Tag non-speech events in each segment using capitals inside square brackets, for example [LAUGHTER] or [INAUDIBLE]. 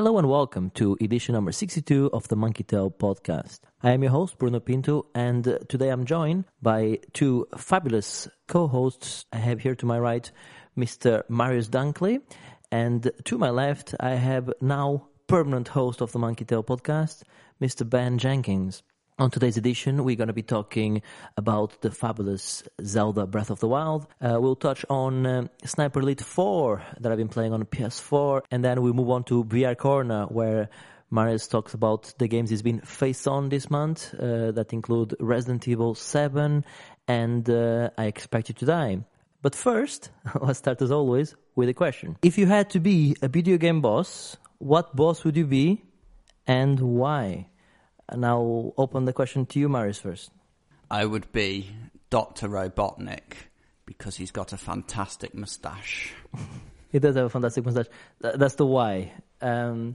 Hello and welcome to edition number 62 of the Monkey Tail podcast. I am your host, Bruno Pinto, and uh, today I'm joined by two fabulous co-hosts. I have here to my right Mr. Marius Dunkley, and to my left I have now permanent host of the Monkey Tail podcast, Mr. Ben Jenkins. On today's edition, we're going to be talking about the fabulous Zelda Breath of the Wild. Uh, we'll touch on uh, Sniper Elite 4 that I've been playing on PS4, and then we move on to VR Corner, where Marius talks about the games he's been face on this month, uh, that include Resident Evil 7 and uh, I Expect You to Die. But first, [LAUGHS] let's start as always with a question. If you had to be a video game boss, what boss would you be and why? And I'll open the question to you, Marius, first. I would be Dr. Robotnik because he's got a fantastic moustache. [LAUGHS] He does have a fantastic mustache. That's the why. Um,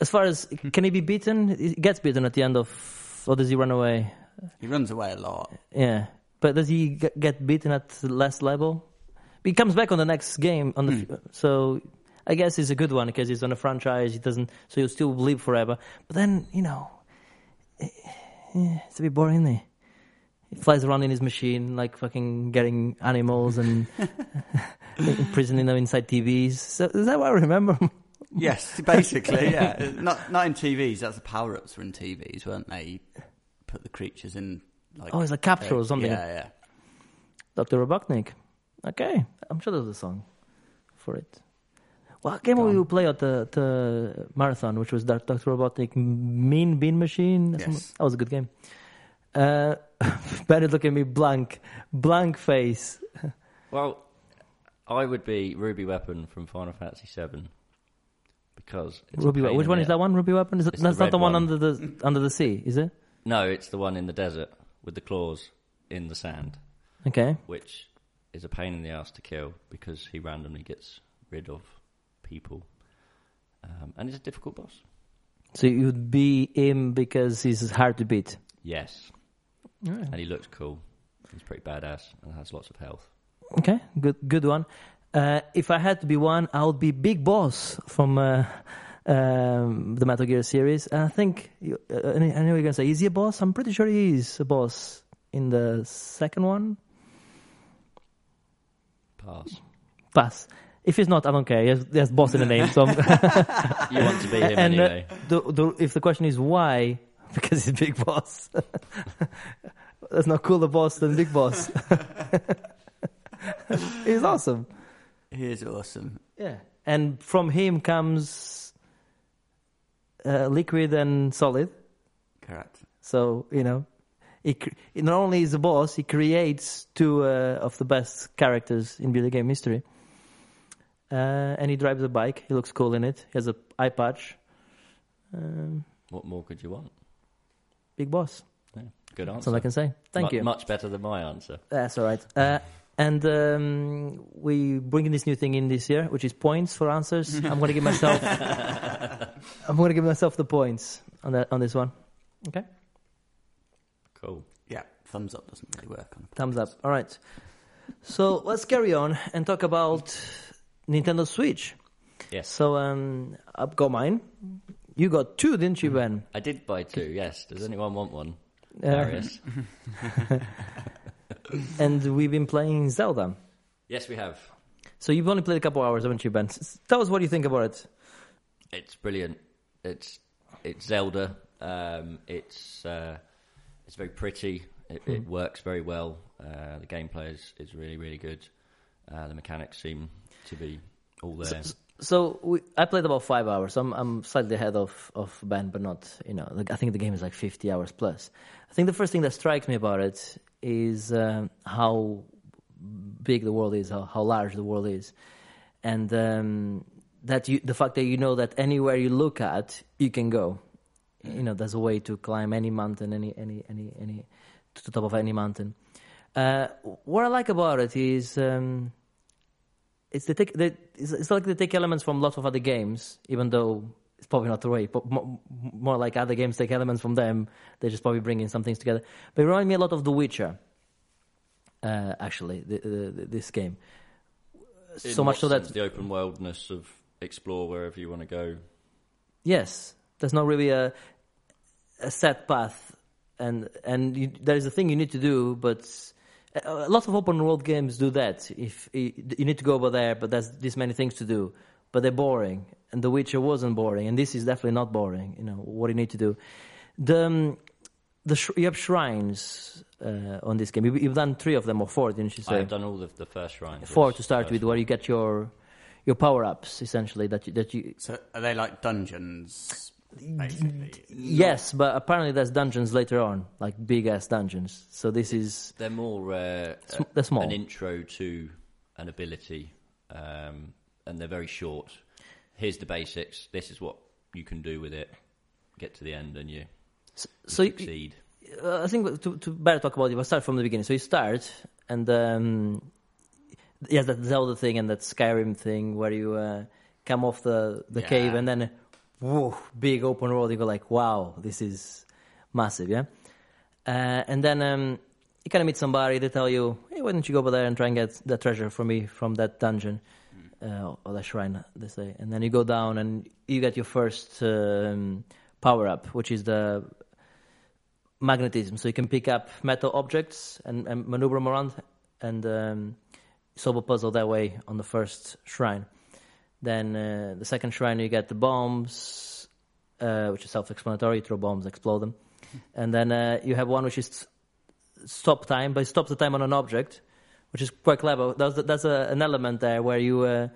as far as can he be beaten? He gets beaten at the end of, or does he run away? He runs away a lot. Yeah, but does he get beaten at the last level? He comes back on the next game on the, f- so I guess it's a good one because he's on a franchise. He doesn't, so he'll still live forever. But then you know, eh, it's a bit boring, isn't? He flies around in his machine, like fucking getting animals and [LAUGHS] imprisoning them inside TVs. So is that what I remember? [LAUGHS] Yes, basically, yeah. Not not in TVs. That's the power ups were in TVs, weren't they? You put the creatures in like Oh, it's a capsule or something. Yeah, yeah. Dr. Robotnik. Okay, I'm sure there's a song for it. What game will you play at the, the marathon, which was Dr. Robotnik Mean Bean Machine? Yes. That was a good game. Uh, [LAUGHS] Bennett, look at me, blank, blank face. Well, I would be Ruby Weapon from Final Fantasy VII because it's Ruby, pain which one is that one? Ruby Weapon? Is it, It's that's the not the one, one. under the under the sea, is it? No, it's the one in the desert with the claws in the sand, Okay. which is a pain in the ass to kill because he randomly gets rid of people, um, and it's a difficult boss. So you would be him because he's hard to beat. Yes, and he looks cool. He's pretty badass and has lots of health. Okay, good, good one. Uh, if I had to be one, I would be Big Boss from uh, um, the Metal Gear series. And I think you, uh, I know I know you're gonna say, is he a boss? I'm pretty sure he is a boss in the second one. Pass. Pass. If he's not, I don't care. He has, he has boss in the name. So, [LAUGHS] You want to be [LAUGHS] him and uh, anyway. the, the, if the question is why, [LAUGHS] because he's Big Boss. That's not cooler boss than Big Boss. he's awesome. He is awesome. Yeah, and from him comes uh, liquid and solid. Correct. So you know, he, not only is a boss, he creates two uh, of the best characters in video game history. Uh, and he drives a bike. He looks cool in it. He has a eye patch. Um, What more could you want? big boss. Yeah, good answer. That's all I can say. Thank Mu- you. Much better than my answer. That's all right. Uh, and um, we bringing this new thing in this year, which is points for answers. [LAUGHS] I'm going to give myself. I'm going to give myself the points on that on this one. Okay, Cool. Yeah, thumbs up doesn't really work on. thumbs up. All right. So let's carry on and talk about Nintendo Switch. Yes. So um, I've got mine. You got two, didn't you, Ben? I did buy two, yes. Does anyone want one? Uh, Darius? [LAUGHS] [LAUGHS] and we've been playing Zelda. yes, we have. So you've only played a couple hours, haven't you, Ben? Tell us what you think about it. It's brilliant. It's it's Zelda. Um, it's uh, it's very pretty. It, Hmm. it works very well. Uh, the gameplay is, is really really good. Uh, the mechanics seem to be all there. So we, I played about five hours. I'm I'm slightly ahead of of Ben, but not you know. Like, I think the game is like 50 hours plus. I think the first thing that strikes me about it is um, how big the world is, how, how large the world is, and um, that you, the fact that you know that anywhere you look at, you can go. You know, there's a way to climb any mountain, any any any any to the top of any mountain. Uh, what I like about it is. Um, it's they take they, it's, it's like they take elements from lots of other games, even though it's probably not the way. But more, more like other games take elements from them. They just probably bring in some things together. But it reminded me a lot of The Witcher. Uh, actually, the, the, the, this game. In so much so that the open worldness of explore wherever you want to go. Yes, there's not really a a set path, and and you, there is a thing you need to do, but a lot of open world games do that. If you need to go over there, but there's this many things to do, but they're boring. And The Witcher wasn't boring, and this is definitely not boring. You know what you need to do. The um, the sh- you have shrines uh, on this game. You, you've done three of them or four, didn't you say? I've done all of the first shrines. four to start with, one. where you get your your power ups essentially that you, that you So are they like dungeons, basically? Yes, but apparently there's dungeons later on, like big ass dungeons. So this is They're more uh, Sm- they're small. an intro to an ability, um, and they're very short. Here's the basics. This is what you can do with it. Get to the end, and you, you so. you- succeed. uh, I think to, to better talk about it, we'll start from the beginning. So you start, and um, yes, that Zelda thing and that Skyrim thing where you uh, come off the the Yeah. cave and then, whoa, big open world. You go like, wow, this is massive, yeah. Uh, and then um, you kind of meet somebody. They tell you, hey, why don't you go over there and try and get the treasure for me from that dungeon uh, or the shrine, they say. And then you go down and you get your first um, power up, which is the magnetism. So you can pick up metal objects and, and maneuver them around and um, solve a puzzle that way on the first shrine. Then uh, the second shrine, you get the bombs, uh, which is self-explanatory. You throw bombs, explode them. And then uh, you have one which is stop time, but it stops the time on an object, which is quite clever. That's, that's a, an element there where you uh,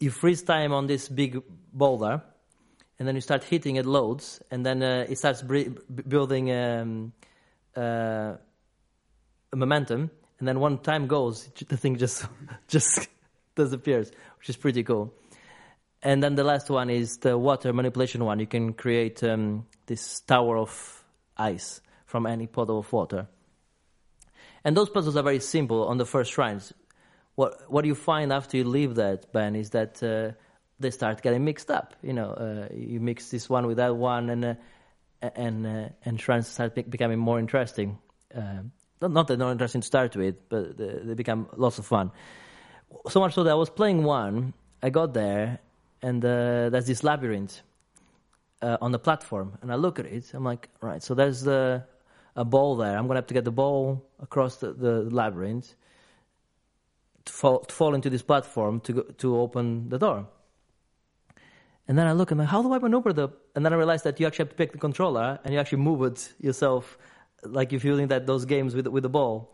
you freeze time on this big boulder, and then you start hitting it loads, and then uh, it starts b- building um, uh, a momentum, and then when time goes, the thing just [LAUGHS] just disappears, which is pretty cool. And then the last one is the water manipulation one. You can create um, this tower of ice from any puddle of water. And those puzzles are very simple on the first shrines. What what you find after you leave that, Ben, is that uh, they start getting mixed up. You know, uh, you mix this one with that one, and uh, and uh, and shrines start be- becoming more interesting. Um not, that they're not interesting to start with, but they become lots of fun. So much so that I was playing one. I got there, and uh, there's this labyrinth uh, on the platform, and I look at it. I'm like, right, so there's the a ball there. I'm gonna have to get the ball across the, the labyrinth to fall, to fall into this platform to go, to open the door. And then I look I'm like, how do I maneuver the? And then I realized that you actually have to pick the controller and you actually move it yourself, like you're feeling that those games with with the ball.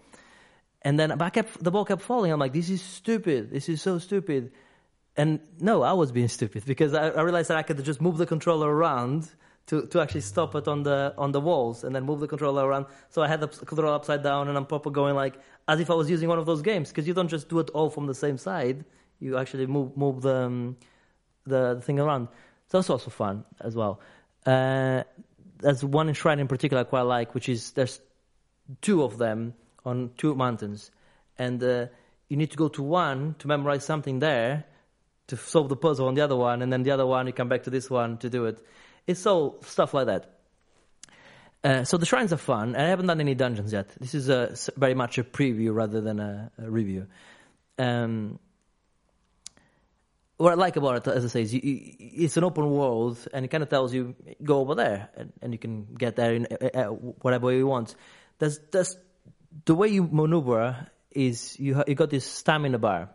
And then I kept the ball kept falling. I'm like, this is stupid. This is so stupid. And no, I was being stupid because I, I realized that I could just move the controller around to, to actually stop it on the on the walls and then move the controller around. So I had the controller upside down and I'm proper going like as if I was using one of those games because you don't just do it all from the same side. You actually move move the um, the, the thing around. So that's also fun as well. Uh, there's one shrine in particular I quite like, which is there's two of them on two mountains, and uh, you need to go to one to memorize something there to solve the puzzle on the other one, and then the other one you come back to this one to do it. It's all stuff like that. Uh, so the shrines are fun. And I haven't done any dungeons yet. This is a, very much a preview rather than a, a review. Um, what I like about it, as I say, is you, you, it's an open world, and it kind of tells you go over there, and, and you can get there in uh, whatever way you want. There's, there's the way you maneuver is you ha- you got this stamina bar,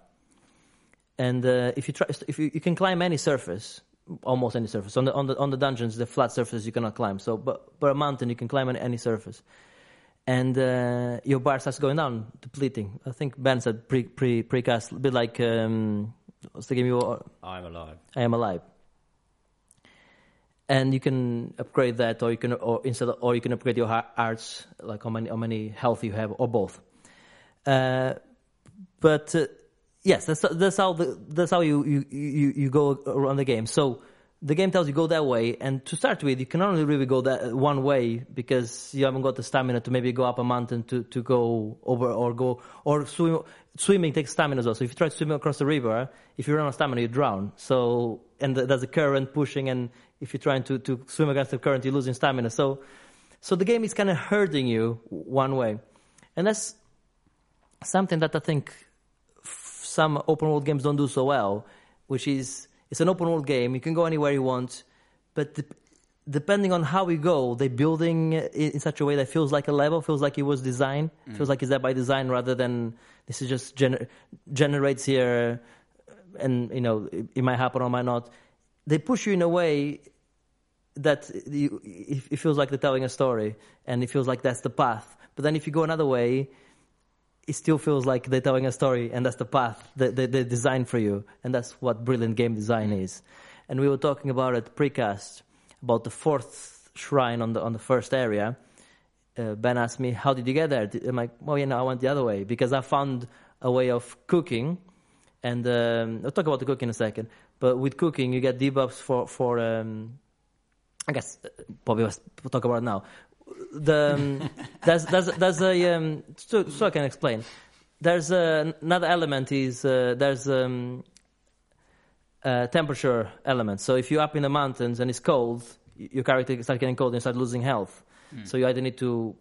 and uh, if you try, if you, you can climb any surface, almost any surface. On the on the on the dungeons, the flat surfaces you cannot climb. So, but but a mountain you can climb on any surface, and uh, your bar starts going down, depleting. I think Ben said pre pre precast, a bit like um, what's the game you were- I'm alive. I am alive. And you can upgrade that, or you can, or instead, or you can upgrade your arts, like how many, how many health you have, or both. Uh, but uh, yes, that's that's how the, that's how you, you you you go around the game. So the game tells you go that way, and to start with, you can only really go that one way because you haven't got the stamina to maybe go up a mountain to, to go over or go or swim. Swimming takes stamina as well. So if you try to swim across the river, if you run out of stamina, you drown. So and there's a current pushing, and if you're trying to, to swim against the current, you're losing stamina. So so the game is kind of hurting you one way, and that's something that I think some open world games don't do so well, which is it's an open world game. You can go anywhere you want. but dep depending on how we go, they're building in such a way that feels like a level, feels like it was designed, mm. feels like it's there by design rather than this is just gener- generates here, and you know it, it might happen or might not. They push you in a way that you, it, feels like they're telling a story, and it feels like that's the path. But then if you go another way, it still feels like they're telling a story, and that's the path that they, they designed for you, and that's what brilliant game design is. And we were talking about it precast about the fourth shrine on the on the first area. Uh, ben asked me, "How did you get there?" I'm like, "Well, you know, I went the other way because I found a way of cooking." And um, I'll talk about the cooking in a second. But with cooking, you get debuffs for for. Um, I guess uh, probably we'll talk about it now. The um, [LAUGHS] there's there's there's a um, so, so I can explain. There's a, another element is uh, there's um, a temperature element. So if you're up in the mountains and it's cold, your character starts getting cold and you start losing health. So you either need to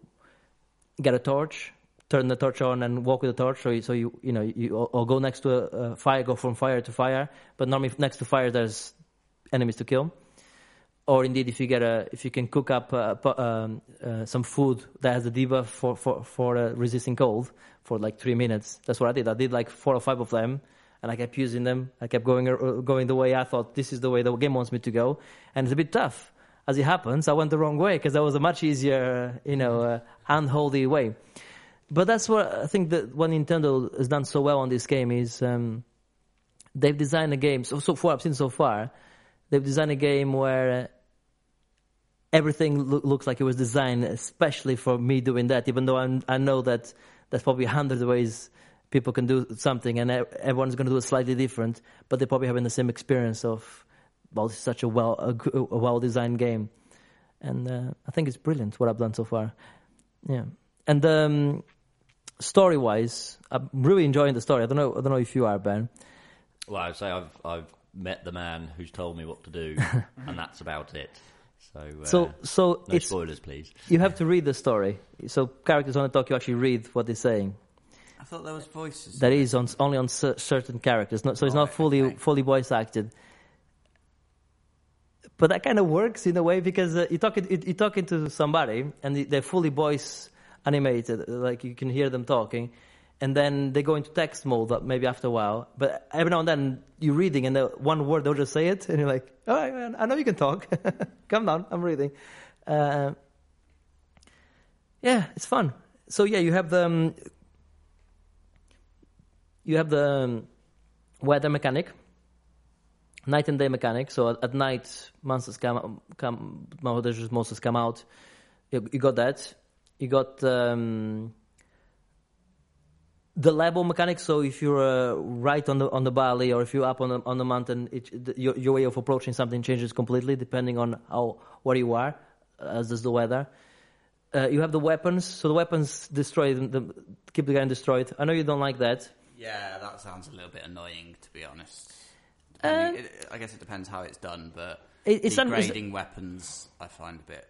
get a torch, turn the torch on, and walk with the torch. So you, so you you know you or, go next to a, a fire, go from fire to fire. But normally next to fire there's enemies to kill. Or indeed, if you get a, if you can cook up uh, um, uh, some food that has a debuff for for for uh, resisting cold for like three minutes. That's what I did. I did like four or five of them, and I kept using them. I kept going uh, going the way I thought this is the way the game wants me to go, and it's a bit tough. As it happens, I went the wrong way because that was a much easier, you know, uh, handholdy way. But that's what I think that what Nintendo has done so well on this game is um, they've designed a game. So so far, I've seen so far, they've designed a game where uh, everything loo- looks like it was designed especially for me doing that. Even though I'm, I know that there's probably a hundred ways people can do something, and everyone's going to do it slightly different, but they're probably having the same experience of well, such a well a, a well designed game, and uh, I think it's brilliant what I've done so far. Yeah, and um, story wise, I'm really enjoying the story. I don't know. I don't know if you are Ben. Well, I'd say I've I've met the man who's told me what to do, [LAUGHS] and that's about it. So, uh, So so no it's spoilers, please. you have to read the story. So characters on the talk, you actually read what they're saying. I thought there was voices. That is on only on cer- certain characters. Not, so it's not fully okay. fully voice acted. But that kind of works in a way because uh, you're talking you- you're talking to somebody and they're fully voice animated, like you can hear them talking, and then they go into text mode maybe after a while. But every now and then you're reading and the one word they'll just say it, and you're like, "All right, man, I know you can talk. [LAUGHS] Come down, I'm reading." Uh, yeah, it's fun. So yeah, you have the um, you have the um, weather mechanic, night and day mechanic. So at, at night, monsters come, come, monsters come out. You, you got that. You got um, the level mechanics. So if you're uh, right on the on the valley, or if you're up on the on the mountain, it, the, your, your way of approaching something changes completely depending on how where you are, as does the weather. Uh, you have the weapons. So the weapons destroy them, them, keep the getting destroyed. I know you don't like that. Yeah, that sounds a little bit annoying, to be honest. Uh, it, I guess it depends how it's done, but It- it's un- it's- degrading weapons, I find a bit.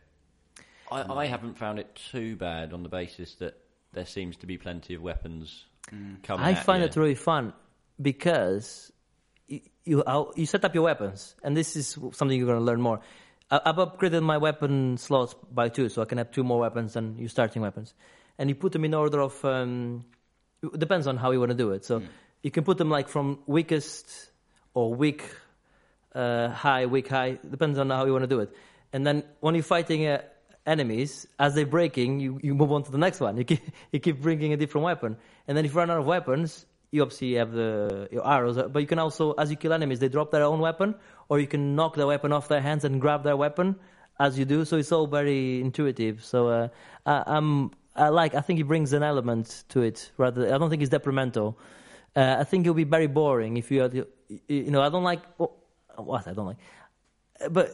I, I haven't found it too bad on the basis that there seems to be plenty of weapons coming. I at find you. it really fun because you you, you set up your weapons, and this is something you're going to learn more. I, I've upgraded my weapon slots by two, so I can have two more weapons than your starting weapons, and you put them in order of. Um, it depends on how you want to do it. So you can put them like from weakest or weak uh, high, weak high. Depends on how you want to do it. And then when you're fighting uh, enemies, as they're breaking, you, you move on to the next one. You keep, [LAUGHS] you keep bringing a different weapon. And then if you run out of weapons, you obviously have the your arrows. uh, But you can also, as you kill enemies, they drop their own weapon, or you can knock the weapon off their hands and grab their weapon as you do. So it's all very intuitive. So uh, I, I'm I like. I think it brings an element to it. Rather, I don't think it's detrimental. Uh, I think it'll be very boring if you, had, you, you know. I don't like oh, what I don't like, Uh, but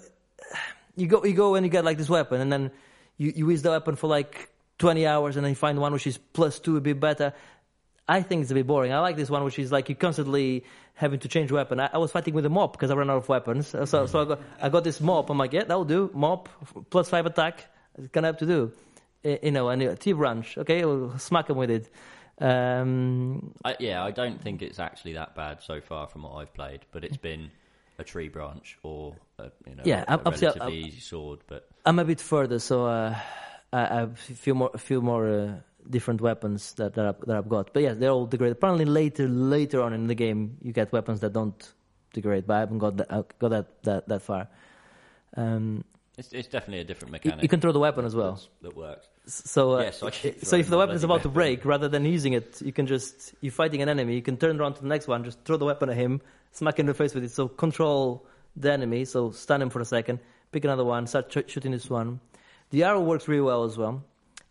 you go you go and you get like this weapon, and then you, you use the weapon for like twenty hours, and then you find one which is plus two a bit better. I think it's a bit boring. I like this one, which is like you constantly having to change weapon. I, I was fighting with a mop because I ran out of weapons. So, so I, got, I got this mop. I'm like, yeah, that'll do. Mop plus five attack. It's gonna have to do. You know, and a T branch. Okay, we'll smack him with it. Um, I, yeah, I don't think it's actually that bad so far from what I've played, but it's been a tree branch or a, you know Yeah, a, a relatively easy sword. But I'm a bit further, so uh, I, I feel more, a few more uh, different weapons that that I've, that I've got. But yeah, they're all degrade. Apparently, later later on in the game, you get weapons that don't degrade. But I haven't got that uh, got that that, that far. Um, it's, it's definitely a different mechanic. you can throw the weapon as well. that works. So, uh, Yes, I so if the weapon is about to break, rather than using it, you can just you're fighting an enemy. You can turn around to the next one, just throw the weapon at him, smack in the face with it. So control the enemy. So stun him for a second, pick another one, start ch- shooting this one. The arrow works really well as well.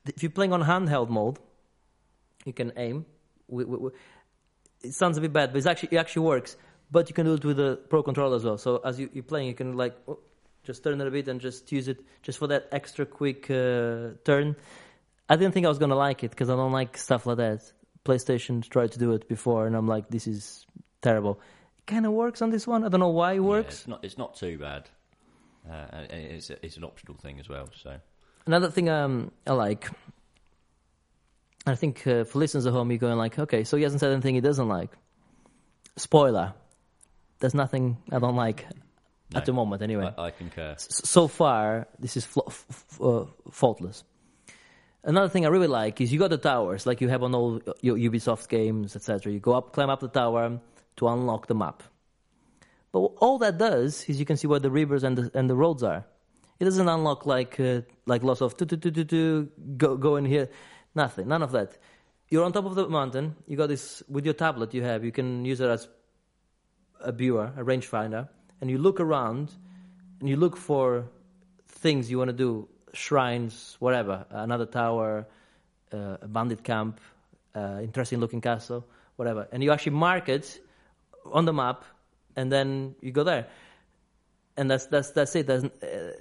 If you're playing on handheld mode, you can aim. It sounds a bit bad, but it's actually it actually works. But you can do it with the pro controller as well. So as you, you're playing, you can like oh, just turn it a bit and just use it just for that extra quick uh, turn. I didn't think I was gonna like it because I don't like stuff like that. PlayStation tried to do it before, and I'm like, this is terrible. Kind of works on this one. I don't know why it Yeah, works. it's not. It's not too bad. Uh, it's it's an optional thing as well. So Another thing um, I like, I think uh, for listeners at home, you're going like, okay, so he hasn't said anything he doesn't like. Spoiler: There's nothing I don't like No. at the moment, anyway. I, I concur. S- so far, this is f- f- uh, faultless. Another thing I really like is you got the towers, like you have on all your Ubisoft games, etc. You go up, climb up the tower to unlock the map. But all that does is you can see where the rivers and the, and the roads are. It doesn't unlock like uh, like lots of tu tu tu tu tu go go in here. Nothing, none of that. You're on top of the mountain. You got this with your tablet. You have you can use it as a viewer, a rangefinder, and you look around and you look for things you want to do, shrines, whatever, another tower, uh, a bandit camp, uh, interesting looking castle, whatever, and you actually mark it on the map, and then you go there, and that's that's that's it. There's uh,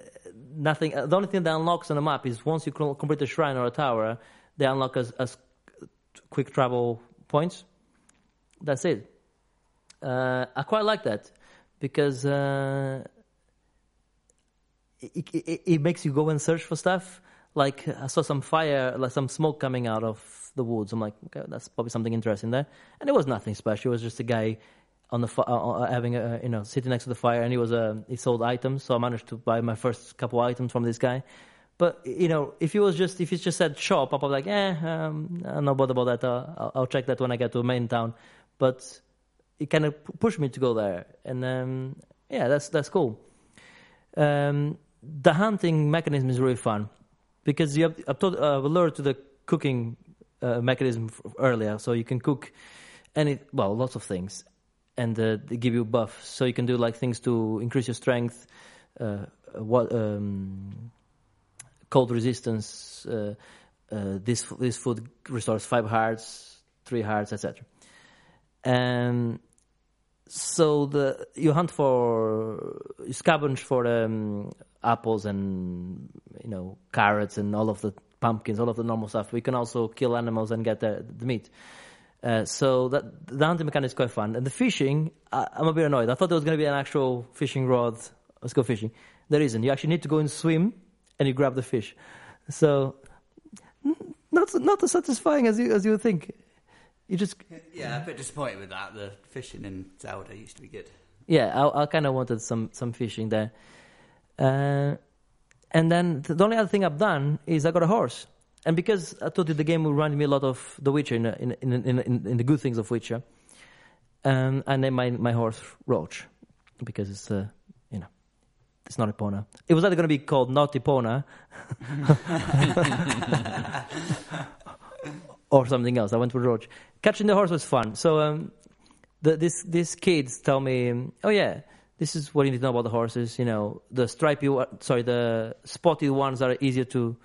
nothing. The only thing that unlocks on the map is once you complete a shrine or a tower, they unlock as, as quick travel points. That's it. Uh, I quite like that because uh, it, it, it makes you go and search for stuff. Like I saw some fire, like some smoke coming out of the woods. I'm like, okay, that's probably something interesting there. And it was nothing special. It was just a guy on the fi- uh, uh, having a you know sitting next to the fire, and he was uh, he sold items. So I managed to buy my first couple items from this guy. But you know, if he was just if he just said shop, I'd be like, eh, um, I'm not bothered about that. Uh, I'll, I'll check that when I get to main town. But it kind of pushed me to go there, and um, yeah, that's that's cool. Um, the hunting mechanism is really fun because you have I've told, uh, to the cooking uh, mechanism earlier, so you can cook any well lots of things, and uh, they give you buffs, so you can do like things to increase your strength, uh, what um, cold resistance. Uh, uh, this this food restores five hearts, three hearts, etc. And so the you hunt for you scavenge for um, apples and you know carrots and all of the pumpkins, all of the normal stuff. We can also kill animals and get the, the meat. Uh, so that the hunting mechanic is quite fun. And the fishing, I, I'm a bit annoyed. I thought there was going to be an actual fishing rod. Let's go fishing. There isn't. You actually need to go and swim, and you grab the fish. So not not as satisfying as you as you would think. You just Yeah, a bit disappointed with that. The fishing in Zelda used to be good. yeah, I, I kind of wanted some some fishing there. Uh, and then the only other thing I've done is I got a horse, and because I you the game reminded me a lot of The Witcher in in in in, in, the good things of Witcher, um, I named my my horse Roach because it's uh, you know it's not Epona. It was either going to be called not Epona [LAUGHS] or something else. I went with Roach. Catching the horse was fun. So um, the, this these kids tell me, oh yeah, this is what you need to know about the horses. You know, the stripy, sorry, the spotted ones are easier to.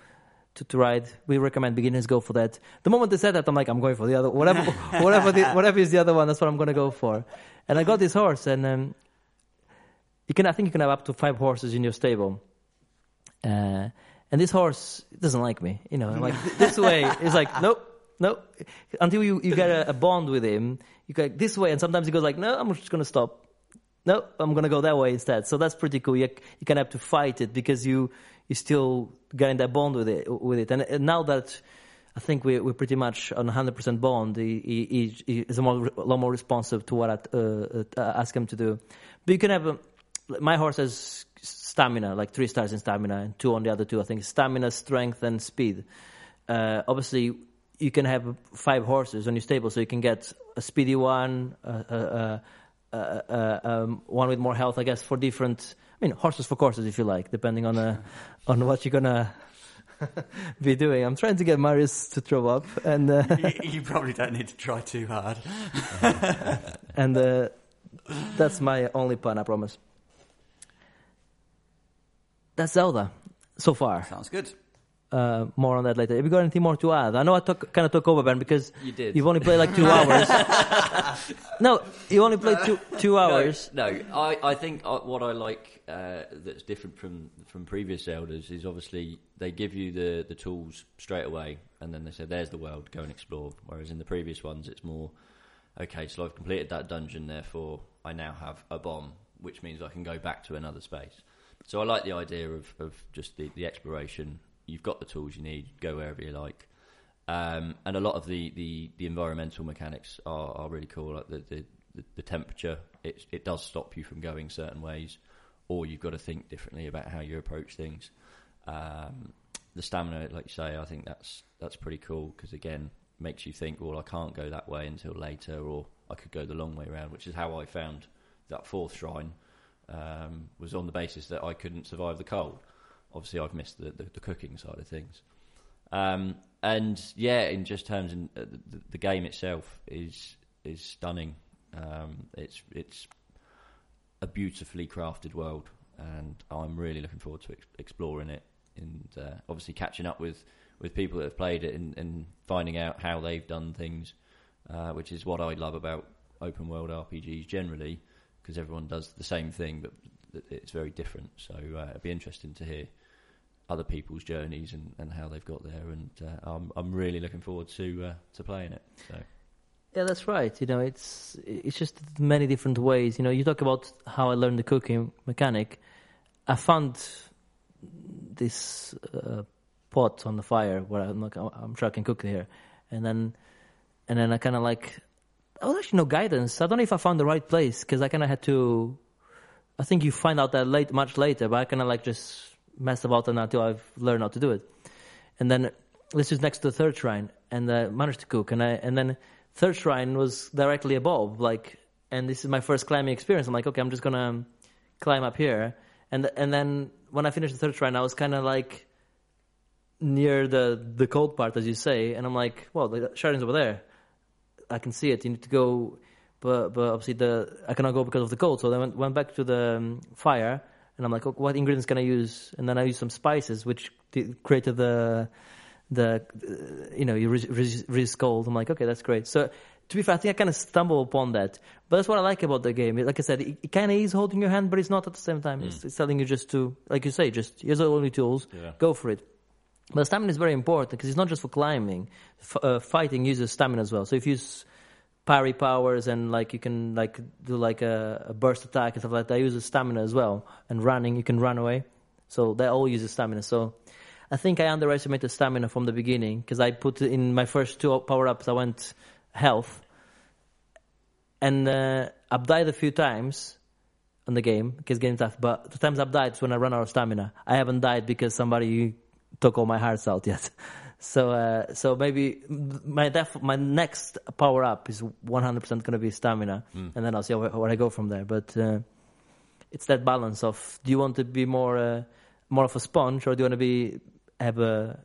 To, to ride, we recommend beginners go for that. The moment they said that, I'm like, I'm going for the other, whatever, [LAUGHS] whatever, the, whatever is the other one. That's what I'm going to go for. And I got this horse, and um, you can, I think you can have up to five horses in your stable. Uh, and this horse doesn't like me. You know, I'm like this way. It's like [LAUGHS] nope, nope. Until you, you get a, a bond with him, you go this way, and sometimes he goes like, no, I'm just gonna stop. No, I'm gonna go that way instead. So that's pretty cool. You you of have to fight it because you you still getting that bond with it with it. And, now that I think we, we're pretty much on 100% bond. He, he, he is a, more, a lot more responsive to what I uh, uh, ask him to do. But you can have, um, my horse has stamina, like three stars in stamina, and two on the other two. I think stamina, strength, and speed. Uh, obviously, you can have five horses on your stable, so you can get a speedy one, uh, uh, uh, uh, um, one with more health, I guess, for different. I mean, horses for courses, if you like, depending on uh, [LAUGHS] on what you're gonna [LAUGHS] be doing. I'm trying to get Marius to throw up, and uh, you, you probably don't need to try too hard. [LAUGHS] and uh, that's my only pun, I promise. That's Zelda so far. Sounds good. Uh, more on that later. Have you got anything more to add? I know I took, kind of took over, Ben, because You did. you've only played like two hours. [LAUGHS] no, you only played two two hours. No, no. I, I think uh, what I like uh, that's different from from previous Zeldas is obviously they give you the, the tools straight away, and then they say, "There's the world, go and explore." Whereas in the previous ones, it's more, okay, so I've completed that dungeon, therefore I now have a bomb, which means I can go back to another space. So I like the idea of, of just the, the exploration. You've got the tools you need, go wherever you like. Um, and a lot of the, the, the environmental mechanics are, are really cool. Like the, the, the, temperature, it, it does stop you from going certain ways, or you've got to think differently about how you approach things. Um, the stamina, like you say, I think that's that's pretty cool because again, makes you think, well, I can't go that way until later, or I could go the long way around, which is how I found that fourth shrine um, was on the basis that I couldn't survive the cold. Obviously, I've missed the, the, the cooking side of things. Um, and yeah, in just terms, in, uh, the, the game itself is is stunning. Um, it's it's a beautifully crafted world, and I'm really looking forward to ex- exploring it and uh, obviously catching up with, with people that have played it and, and finding out how they've done things, uh, which is what I love about open world RPGs generally, because everyone does the same thing, but it's very different. So uh, it'd be interesting to hear other people's journeys and, and how they've got there, and uh, I'm I'm really looking forward to uh, to playing it. So Yeah, that's right. You know, it's it's just many different ways. You know, you talk about how I learned the cooking mechanic. I found this uh, pot on the fire where I'm like, I'm sure I can cook here, and then and then I kind of like, I was actually no guidance. I don't know if I found the right place because I kind of had to. I think you find out that late, much later, but I kind of like just messed about it until I've learned how to do it, and then this is next to the third shrine, and I managed to cook, and I and then third shrine was directly above, like, and this is my first climbing experience. I'm like, okay, I'm just gonna climb up here, and and then when I finished the third shrine, I was kind of like near the the cold part, as you say, and I'm like, well, the shrine's over there. I can see it. You need to go, but but obviously the I cannot go because of the cold. So I went went back to the um, fire, and I'm like, okay, what ingredients can I use? And then I use some spices, which created the the you know you resist resist cold. I'm like, okay, that's great. So to be fair, I think I kind of stumble upon that. But that's what I like about the game. Like I said, it, it kind of is holding your hand, but it's not at the same time. It's, it's telling you just to, like you say, just here's all the tools, Yeah. go for it. But stamina is very important because it's not just for climbing. F- uh, fighting uses stamina as well. So if you use parry powers and like you can like do like a, a burst attack and stuff like that, uses stamina as well. And running, you can run away. So that all uses stamina. So I think I underestimated stamina from the beginning because I put in my first two power ups. I went health, and uh, I've died a few times on the game because game tough. But the times I've died is when I run out of stamina. I haven't died because somebody took all my hearts out yet. [LAUGHS] So uh, so maybe my def- my next power up is 100% going to be stamina, and then I'll see where, where I go from there. But uh, it's that balance of do you want to be more uh, more of a sponge or do you want to be have a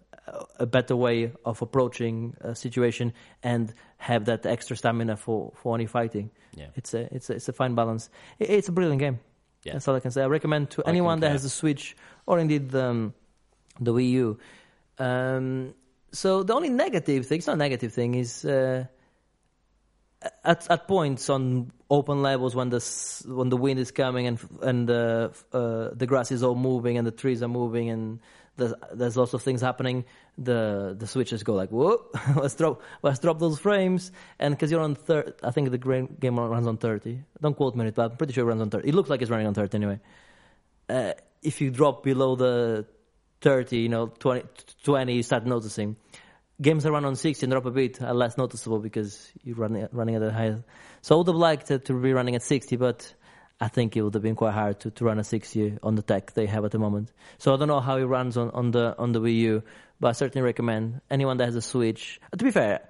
a better way of approaching a situation and have that extra stamina for for any fighting. Yeah. It's a it's a, it's a fine balance. It, it's a brilliant game. Yeah. That's all I can say. I recommend to I anyone that has a Switch or indeed the, um, the Wii U. Um, so the only negative thing, it's not a negative thing, is uh, at at points on open levels when the when the wind is coming and and the uh, the grass is all moving and the trees are moving and there's, there's lots of things happening. The the switches go like whoa, [LAUGHS] let's drop let's drop those frames and because you're on third, I think the game runs on thirty. Don't quote me on it, but I'm pretty sure it runs on thirty. It looks like it's running on thirty anyway. Uh, if you drop below the 30, you know, 20, 20 you start noticing. Games that run on 60 and drop a bit are less noticeable because you're running, running at a higher. So I would have liked it to be running at 60, but I think it would have been quite hard to, to run a 60 on the tech they have at the moment. So I don't know how it runs on, on the on the Wii U, but I certainly recommend anyone that has a Switch. uh, To be fair,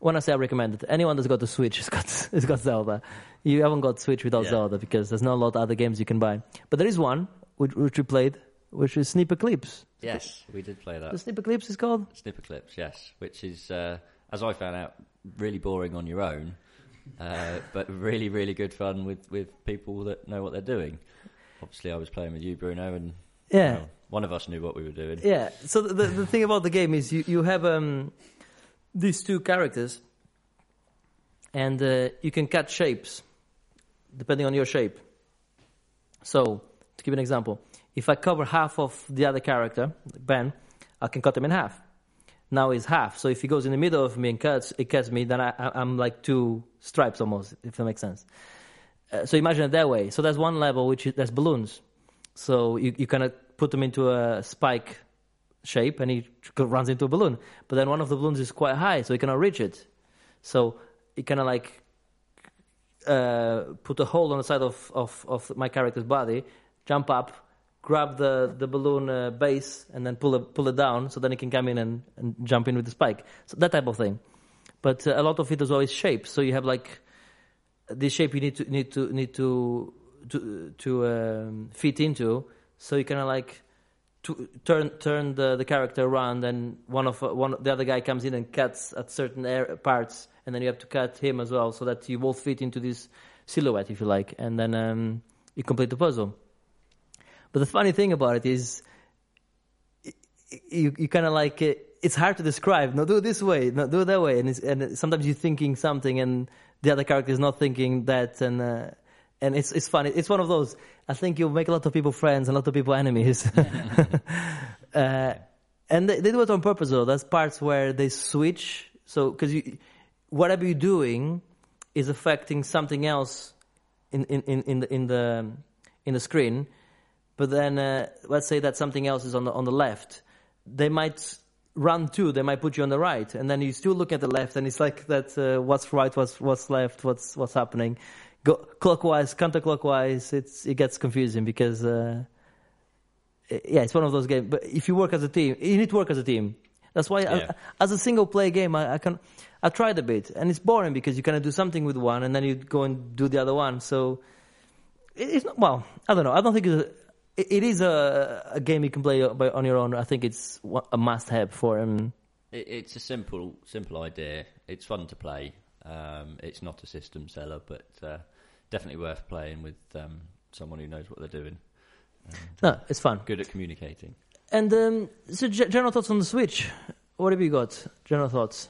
when I say I recommend it, anyone that's got the Switch [LAUGHS] has got has got Zelda. You haven't got Switch without Yeah. Zelda because there's not a lot of other games you can buy. But there is one which, which we played, which is Sniper Clips. Yes, we did play that. The that. Sniper Clips is called. Snipperclips, yes, which is, uh, as I found out, really boring on your own, uh, [LAUGHS] but really, really good fun with, with people that know what they're doing. Obviously, I was playing with you, Bruno, and Yeah. well, one of us knew what we were doing. Yeah. So the, the the thing about the game is you you have um these two characters, and uh, you can cut shapes depending on your shape. So to give an example, if I cover half of the other character, Ben, I can cut him in half. Now he's half. So if he goes in the middle of me and cuts, it cuts me. Then I, I'm like two stripes almost, if that makes sense. Uh, so imagine it that way. So there's one level which is, balloons. So you, you kind of put them into a spike shape and he runs into a balloon. But then one of the balloons is quite high, so he cannot reach it. So he kind of like uh, put a hole on the side of, of, of my character's body, jump up, grab the, the balloon uh, base, and then pull it, pull it down so then he can come in and, and jump in with the spike. So that type of thing. But uh, a lot of it is always shapes. So you have like this shape you need to need to need to to to um, fit into. So you kind of like to turn turn the, the character around, and one of uh, one the other guy comes in and cuts at certain air, parts, and then you have to cut him as well, so that you both fit into this silhouette, if you like, and then um, you complete the puzzle. But the funny thing about it is, you you kind of like it's hard to describe. No, do it this way. No, do it that way. And and sometimes you're thinking something, and the other character is not thinking that, and uh, and it's it's funny. It's one of those. I think you'll make a lot of people friends and a lot of people enemies. [LAUGHS] uh, and they, they do it on purpose though. There's parts where they switch. So because you, whatever you're doing is affecting something else in in in, in the in the in the screen. But then uh, let's say that something else is on the on the left. They might run too. They might put you on the right, and then you still look at the left, and it's like that. Uh, what's right? What's what's left? What's what's happening? Go clockwise, counterclockwise. It's it gets confusing because uh, yeah, it's one of those games. But if you work as a team, you need to work as a team. That's why, Yeah. I, as a single player game, I, I can I tried a bit, and it's boring because you kind of do something with one, and then you go and do the other one. So it's not, well, I don't know. I don't think it's a, it, it is a, a game you can play by, on your own. I think it's a must-have for him. It, it's a simple, simple idea. It's fun to play. Um, it's not a system seller, but uh, definitely worth playing with um, someone who knows what they're doing. Um, no, it's fun. good at communicating. And um, so, ge- general thoughts on the Switch. What have you got? General thoughts.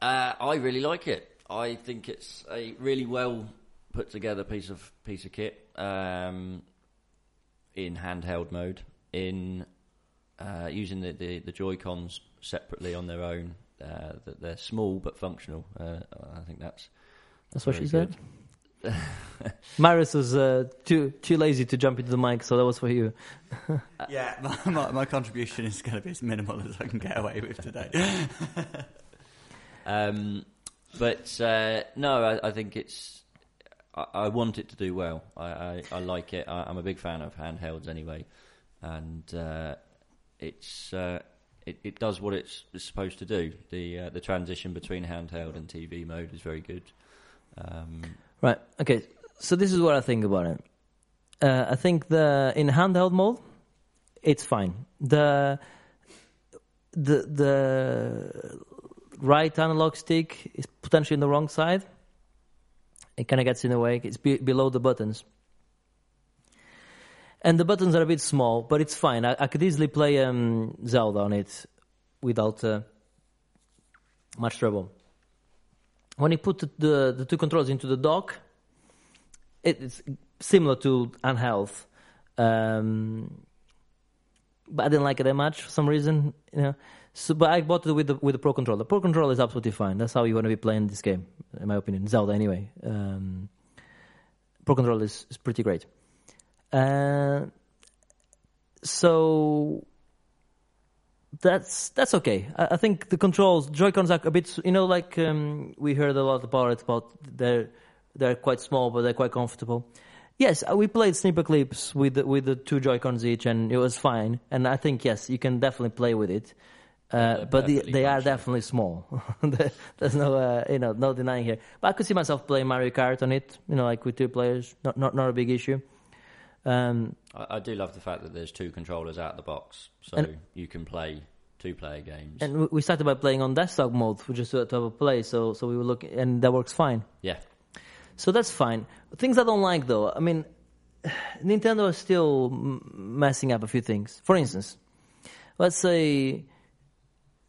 Uh, I really like it. I think it's a really well put together piece of piece of kit um, in handheld mode. In uh, using the, the, the Joy Cons separately on their own, uh, that they're small but functional. Uh, I think that's That's what very she said. [LAUGHS] Marius was uh, too too lazy to jump into the mic, so that was for you. [LAUGHS] Yeah, my, my, my contribution is going to be as minimal as I can get away with today. [LAUGHS] Um, but uh, no, I, I think it's. I, want it to do well. I, I, I like it. I, I'm a big fan of handhelds anyway, and uh, it's uh, it, it does what it's, it's supposed to do. The uh, the transition between handheld and TV mode is very good. Um, Right. Okay. So this is what I think about it. Uh, I think the in handheld mode, it's fine. The the the right analog stick is potentially in the wrong side. It kind of gets in the way. It's be, below the buttons, and the buttons are a bit small, but it's fine. I, I could easily play um, Zelda on it without uh, much trouble when you put the, the, two controls into the dock, it, it's similar to Unhealth. Um, but I didn't like it that much for some reason, you know. So, but I bought it with the with the Pro Controller. The Pro Controller is absolutely fine. That's how you want to be playing this game, in my opinion. Zelda, anyway. Um, Pro Controller is, is pretty great. Uh, so that's that's okay. I, I think the controls, Joy Cons are a bit, you know, like um, we heard a lot about it. About they're they're quite small, but they're quite comfortable. Yes, uh, we played Snipperclips with the, with the two Joy Cons each, and it was fine. And I think yes, you can definitely play with it. Uh, but the, they are definitely small. [LAUGHS] There's no, uh, you know, no denying here. But I could see myself playing Mario Kart on it. You know, like with two players, not not not a big issue. Um, I, I do love the fact that there's two controllers out of the box, so And- you can play two-player games. and we- started by playing on desktop mode, which is to, to have a play. So so we were looking, and that works fine. yeah, So that's fine. Things I don't like though, I mean, [SIGHS] Nintendo is still m- messing up a few things. For instance, let's say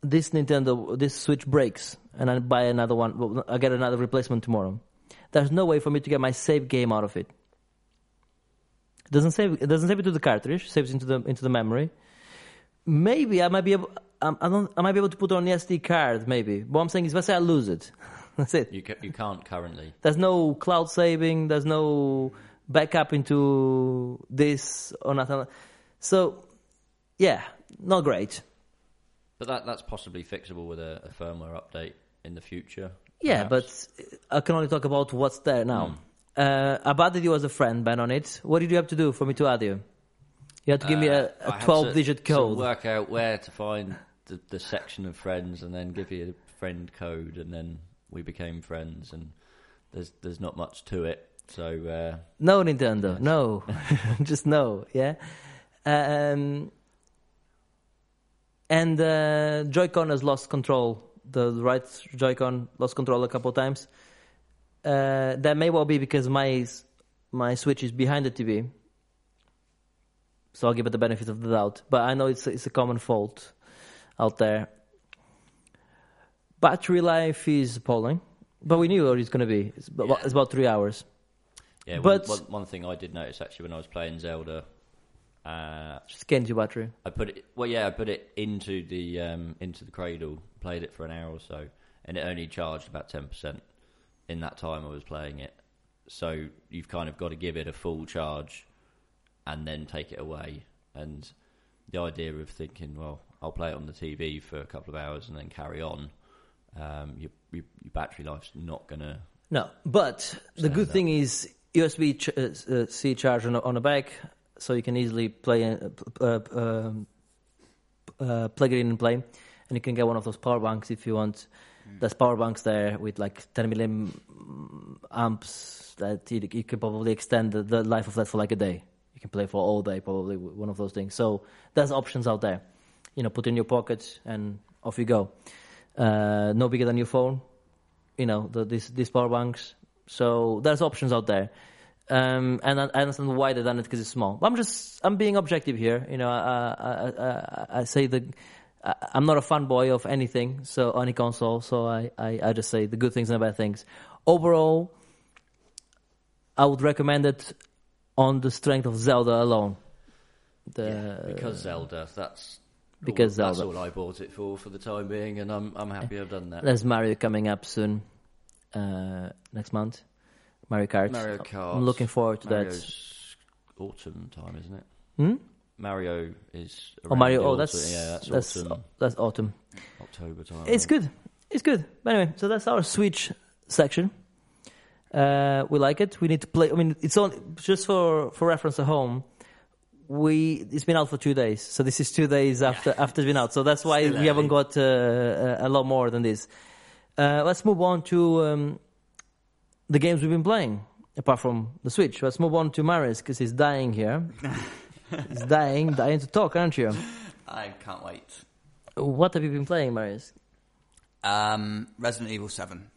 this Nintendo, this Switch breaks, and I buy another one. I get another replacement tomorrow. There's no way for me to get my save game out of it. It doesn't save. It doesn't save it to the cartridge. Saves into the into the memory. Maybe I might be able. um, I don't. I might be able to put it on the SD card. Maybe. What I'm saying is, let's say I lose it. [LAUGHS] That's it. you ca- you can't currently. There's no cloud saving. There's no backup into this or nothing. So, yeah, not great. But that that's possibly fixable with a, a firmware update in the future. Yeah, perhaps. but I can only talk about what's there now. Uh, I've added you as a friend, Ben, on it. What did you have to do for me to add you? You had to give me a, Uh, a had to 12 digit code. work out where to find the, the section of friends, and then give you a friend code, and then we became friends. And there's there's not much to it. So uh, No, Nintendo. No. [LAUGHS] Just no. Yeah. Um, and uh, Joy-Con has lost control. The right Joy-Con lost control a couple of times. Uh, that may well be because my my Switch is behind the TV. So I'll give it the benefit of the doubt. But I know it's it's a common fault out there. Battery life is appalling. But we knew what it's going to be. It's about, it's about three hours. yeah, But- one, one, one thing I did notice actually when I was playing Zelda. Uh, Scans your battery. I put it well, yeah. I put it into the um, into the cradle, played it for an hour or so, and it only charged about ten percent in that time I was playing it. So you've kind of got to give it a full charge, and then take it away. And the idea of thinking, well, I'll play it on the TV for a couple of hours and then carry on. Um, your, your your battery life's not gonna. No, but the good Stand thing is USB ch- uh, uh, C charge on, a- on the back, so you can easily play uh, uh, um, uh, plug it in and play, and you can get one of those power banks if you want. There's power banks there with like 10 millim amps that you, you can probably extend the, the life of that for like a day. You can play for all day, probably one of those things. So there's options out there. You know, put in your pocket and off you go. Uh, no bigger than your phone you know the, these these power banks. So there's options out there, um, and I, I understand why they done it because it's small. I'm just I'm being objective here. You know, I I, I, I, say the I'm not a fanboy of anything, so any console. So I, I, I just say the good things and the bad things. Overall, I would recommend it on the strength of Zelda alone. The, because Zelda, that's because all, that's all I bought it for for the time being, and I'm I'm happy I've done that. There's Mario coming up soon, uh, next month. Mario Kart. Mario Kart. I'm looking forward to that. Mario's autumn time, isn't it? Hmm? Mario is. Oh, Mario! Oh, that's yeah, that's, that's autumn, that's autumn. October time. It's good. It's good. But anyway, so that's our Switch section. Uh, we like it. We need to play. I mean, it's on just for for reference at home. We it's been out for two days, so this is two days after after it's been out. So that's why Still we haven't got uh, a a lot more than this. Uh, let's move on to um, the games we've been playing. Apart from the Switch, let's move on to Marius because he's dying here. [LAUGHS] he's dying, dying to talk, aren't you? I can't wait. What have you been playing, Marius? Um, Resident Evil 7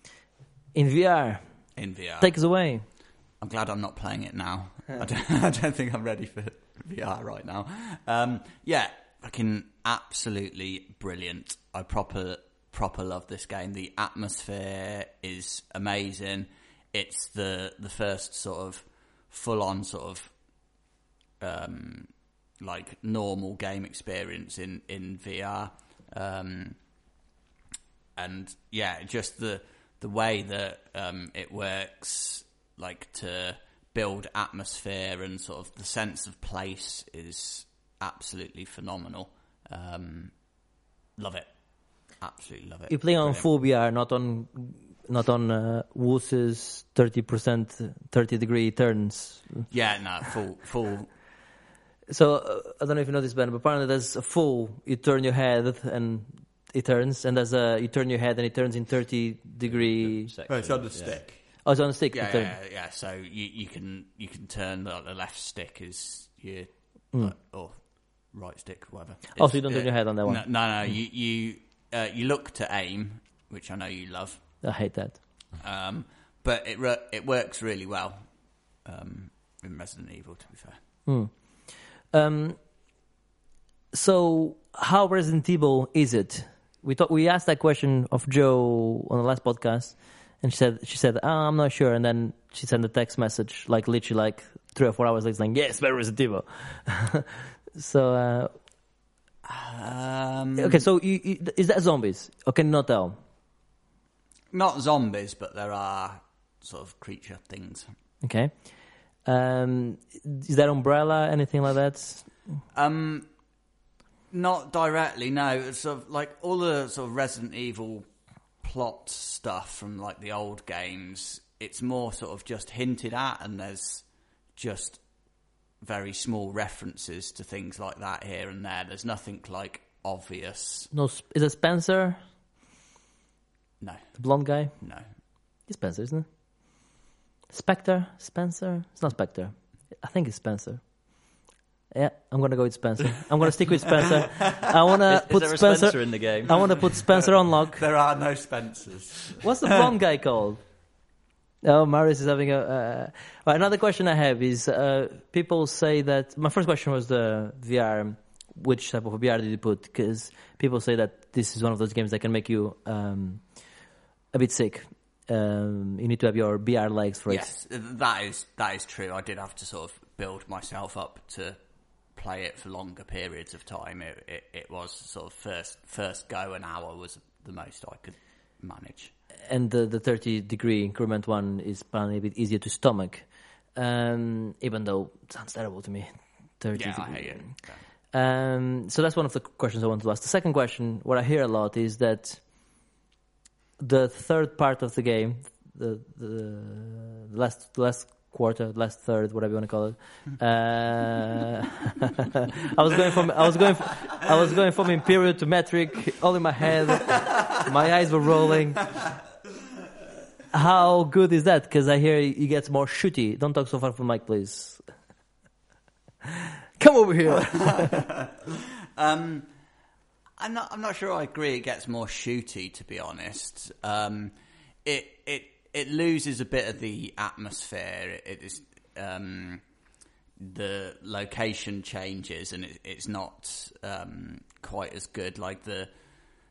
In VR. in VR. Take us away. I'm glad I'm not playing it now. I, don't, [LAUGHS] I don't think I'm ready for VR right now. Um, yeah, fucking absolutely brilliant. I proper proper love this game. The atmosphere is amazing. It's the the first sort of full on sort of um, like normal game experience in in VR. Um, and yeah, just the the way that um, it works, like to build atmosphere and sort of the sense of place is absolutely phenomenal. Um, love it, absolutely love it. You play on Brilliant. full VR, not on not on uh, Woos's thirty percent, thirty degree turns. Yeah, no, full, full. So uh, I don't know if you noticed, Ben, but apparently there's a full. You turn your head and it turns, and there's a you turn your head and it turns in thirty degree. Section, Oh, it's on the yeah. stick. Oh, it's on the stick. Yeah, the yeah, yeah. So you, you can you can turn the, the left stick is your Hmm. uh, or right stick, whatever. Oh, so you don't turn uh, your head on that one. No, no, no you you uh, you look to aim, which I know you love, I hate that. um, but it re- it works really well um, in Resident Evil. To be fair, Hmm. Um, so how Resident Evil is it? We thought we asked that question of Joe on the last podcast, and she said she said oh, I'm not sure, and then she sent a text message like literally like three or four hours later saying yes, very Resident Evil. [LAUGHS] so uh, um, okay, so you, you, is that zombies? Okay, not tell. Not zombies, but there are sort of creature things. Okay, um, is that umbrella anything like that? Um, not directly, no. It's sort of like all the sort of Resident Evil plot stuff from like the old games. It's more sort of just hinted at, and there's just very small references to things like that here and there. There's nothing like obvious. No, is it Spencer, No, the blonde guy? no. It's Spencer, isn't it? Spectre? Spencer? It's not Spectre. I think it's Spencer. Yeah, I'm gonna go with Spencer. I'm gonna stick with Spencer. I wanna Is, put there a Spencer. Spencer in the game? I wanna put Spencer on lock. [LAUGHS] There are no Spencers. What's the blonde guy called? Oh, Marius is having a. Uh, well, another question I have is: uh, people say that my first question was the VR. Which type of VR did you put? Because people say that this is one of those games that can make you um, a bit sick. Um, you need to have your VR legs for it. yes, that is that is true. I did have to sort of build myself up to play it for longer periods of time. It it, it was sort of first first go an hour was the most I could manage. and the, the 30 degree increment one is apparently a bit easier to stomach, um, even though it sounds terrible to me. 30 Yeah, I degree. hate it. Um, so that's one of the questions I want to ask. The second question, what I hear a lot is that the third part of the game, the the, last last quarter, last third, whatever you want to call it. Uh, [LAUGHS] I was going from I was going I was going from imperial to metric, all in my head. My eyes were rolling. How good is that? Because I hear he gets more shooty. Don't talk so far from Mike, please. [LAUGHS] Come over here. [LAUGHS] Um, I'm not. I'm not sure. I agree. It gets more shooty, to be honest. Um, it it it loses a bit of the atmosphere. It, it is um, the location changes, and it, it's not um, quite as good. Like the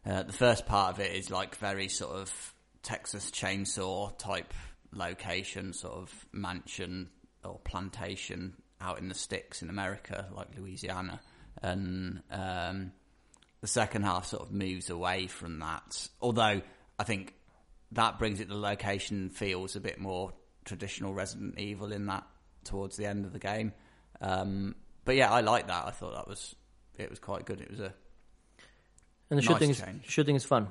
uh, the first part of it is like very sort of Texas Chainsaw type location, sort of mansion or plantation out in the sticks in America, like Louisiana, and um, the second half sort of moves away from that. Although I think that brings it the location feels a bit more traditional Resident Evil in that towards the end of the game. Um, but yeah, I like that. I thought that was it was quite good. It was a And the Nice shooting is change. shooting is fun.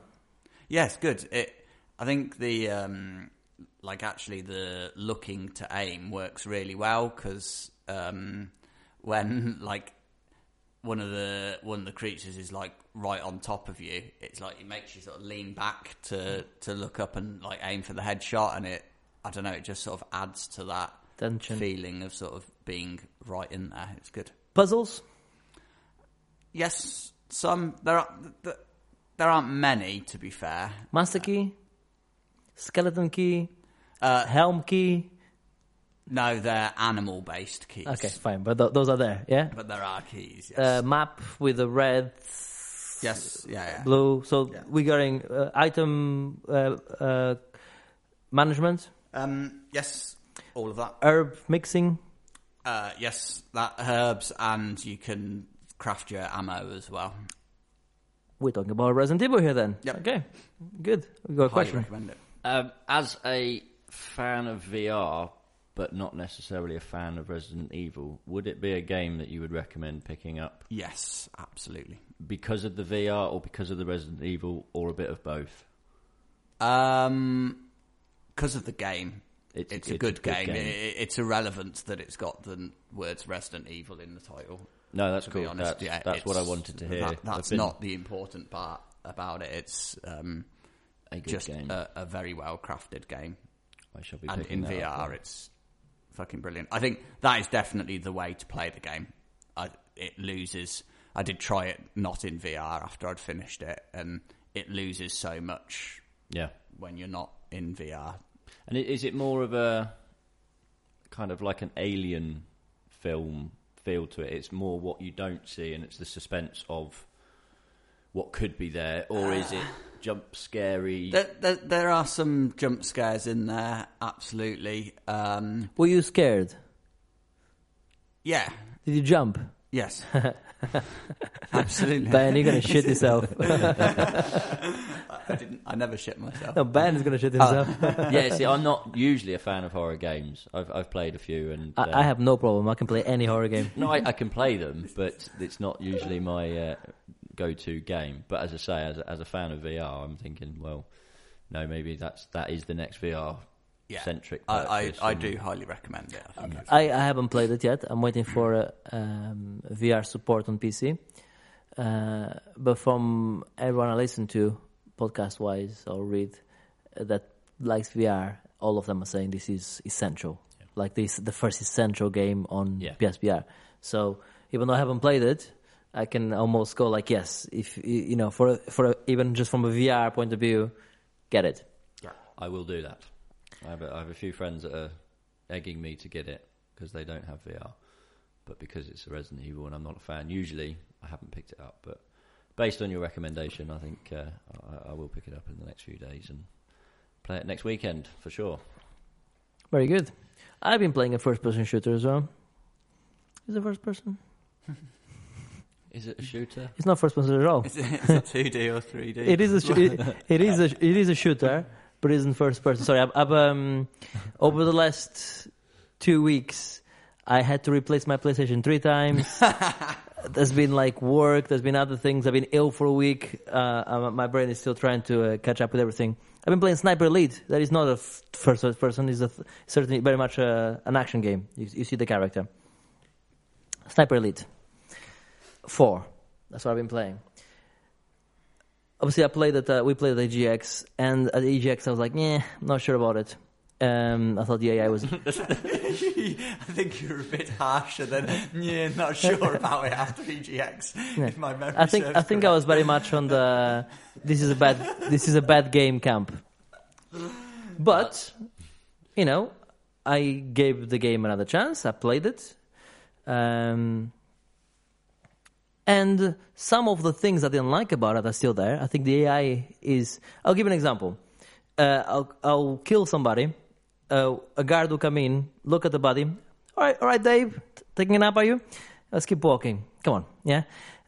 Yes, good. It, I think the um, like actually the looking to aim works really well because um, when [LAUGHS] like one of the one of the creatures is like right on top of you, it's like it makes you sort of lean back to to look up and like aim for the headshot, and it I don't know, it just sort of adds to that Tension. feeling of sort of being right in there. It's good. Puzzles. Yes, some there are there aren't many to be fair. Master key. Skeleton key. Uh, Helm key. No, they're animal based keys. Okay, fine. But th- those are there. Yeah. But there are keys, yes. Uh, map with the red, yes, yeah, yeah. blue. So Yeah. we're getting uh, item uh, uh, management, Um, yes, all of that. herb mixing. Uh, yes, that herbs, and you can craft your ammo as well. We're talking about Resident Evil here then. Yep. Okay. Good. We got a Highly question. recommend it. Um, as a fan of VR, but not necessarily a fan of Resident Evil, would it be a game that you would recommend picking up Yes, absolutely. because of the VR or because of the Resident Evil or a bit of both? Um, because of the game. It's It's, a- a, it's a good, good game. game. It, it's irrelevant that it's got the words Resident Evil in the title. No, that's cool. be honest, that's yeah, that's what I wanted to hear. that- that's been not the important part about it. It's um, a good just game. a, a very well crafted game, I shall be and in that up VR, it's fucking brilliant. I think that is definitely the way to play the game. I, it loses. I did try it not in VR after I'd finished it, and it loses so much yeah. when you're not in VR. And is it more of a kind of like an alien film feel to it? It's more what you don't see, and it's the suspense of what could be there, or is it [SIGHS] jump scary? There, there, there are some jump scares in there, absolutely. Um, Were you scared? yeah, Did you jump? yes, [LAUGHS] absolutely. Ben, you're gonna shit yourself. [LAUGHS] I didn't. I never shit myself. no, Ben is gonna shit himself. [LAUGHS] yeah, see, I'm not usually a fan of horror games. I've I've played a few, and uh, I, I have no problem. I can play any horror game. no, I, I can play them, but it's not usually my uh, go-to game. But as I say, as a, as a fan of VR, I'm thinking, well, no, maybe that's that is the next VR Yeah. centric. I, I, I do highly recommend it. I think it's- I, I haven't played it yet. I'm waiting for uh, um, VR support on PC. Uh, but from everyone I listen to, podcast wise or read, uh, that likes VR, all of them are saying this is essential. Like this, the first essential game on Yeah. PSVR. So even though I haven't played it, I can almost go like, yes, if you know, for for a, even just from a VR point of view, get it. Yeah, I will do that. I have a, I have a few friends that are egging me to get it because they don't have VR, but because it's a Resident Evil and I'm not a fan, usually I haven't picked it up. But based on your recommendation, I think uh, I, I will pick it up in the next few days and play it next weekend for sure. Very good. I've been playing a first-person shooter as well. Is it first person? [LAUGHS] Is it a shooter? It's not first person at all. Is it, is it 2D or 3D? It is a sh- it, [LAUGHS] it is a it is a shooter, but it isn't first person. Sorry, I've, I've um over the last two weeks, I had to replace my PlayStation three times. [LAUGHS] there's been like work. There's been other things. I've been ill for a week. Uh, uh, my brain is still trying to uh, catch up with everything. I've been playing Sniper Elite. That is not a f- first person. It's a th- certainly very much a, an action game. You, you see the character. Sniper Elite. Four. That's what I've been playing. Obviously, I played at uh, we played at EGX, and at EGX I was like, yeah, not sure about it. Um, I thought the AI was [LAUGHS] I think you're a bit harsher than yeah, not sure about it after EGX. [LAUGHS] If my memory I think serves I think I was very much on the this is a bad this is a bad game camp. But you know, I gave the game another chance. I played it, um, and some of the things I didn't like about it are still there. I think the AI is. I'll give an example. Uh, I'll I'll kill somebody. Uh, a guard will come in, look at the body. All right, all right, Dave, taking a nap, are you? Let's keep walking. Come on, yeah.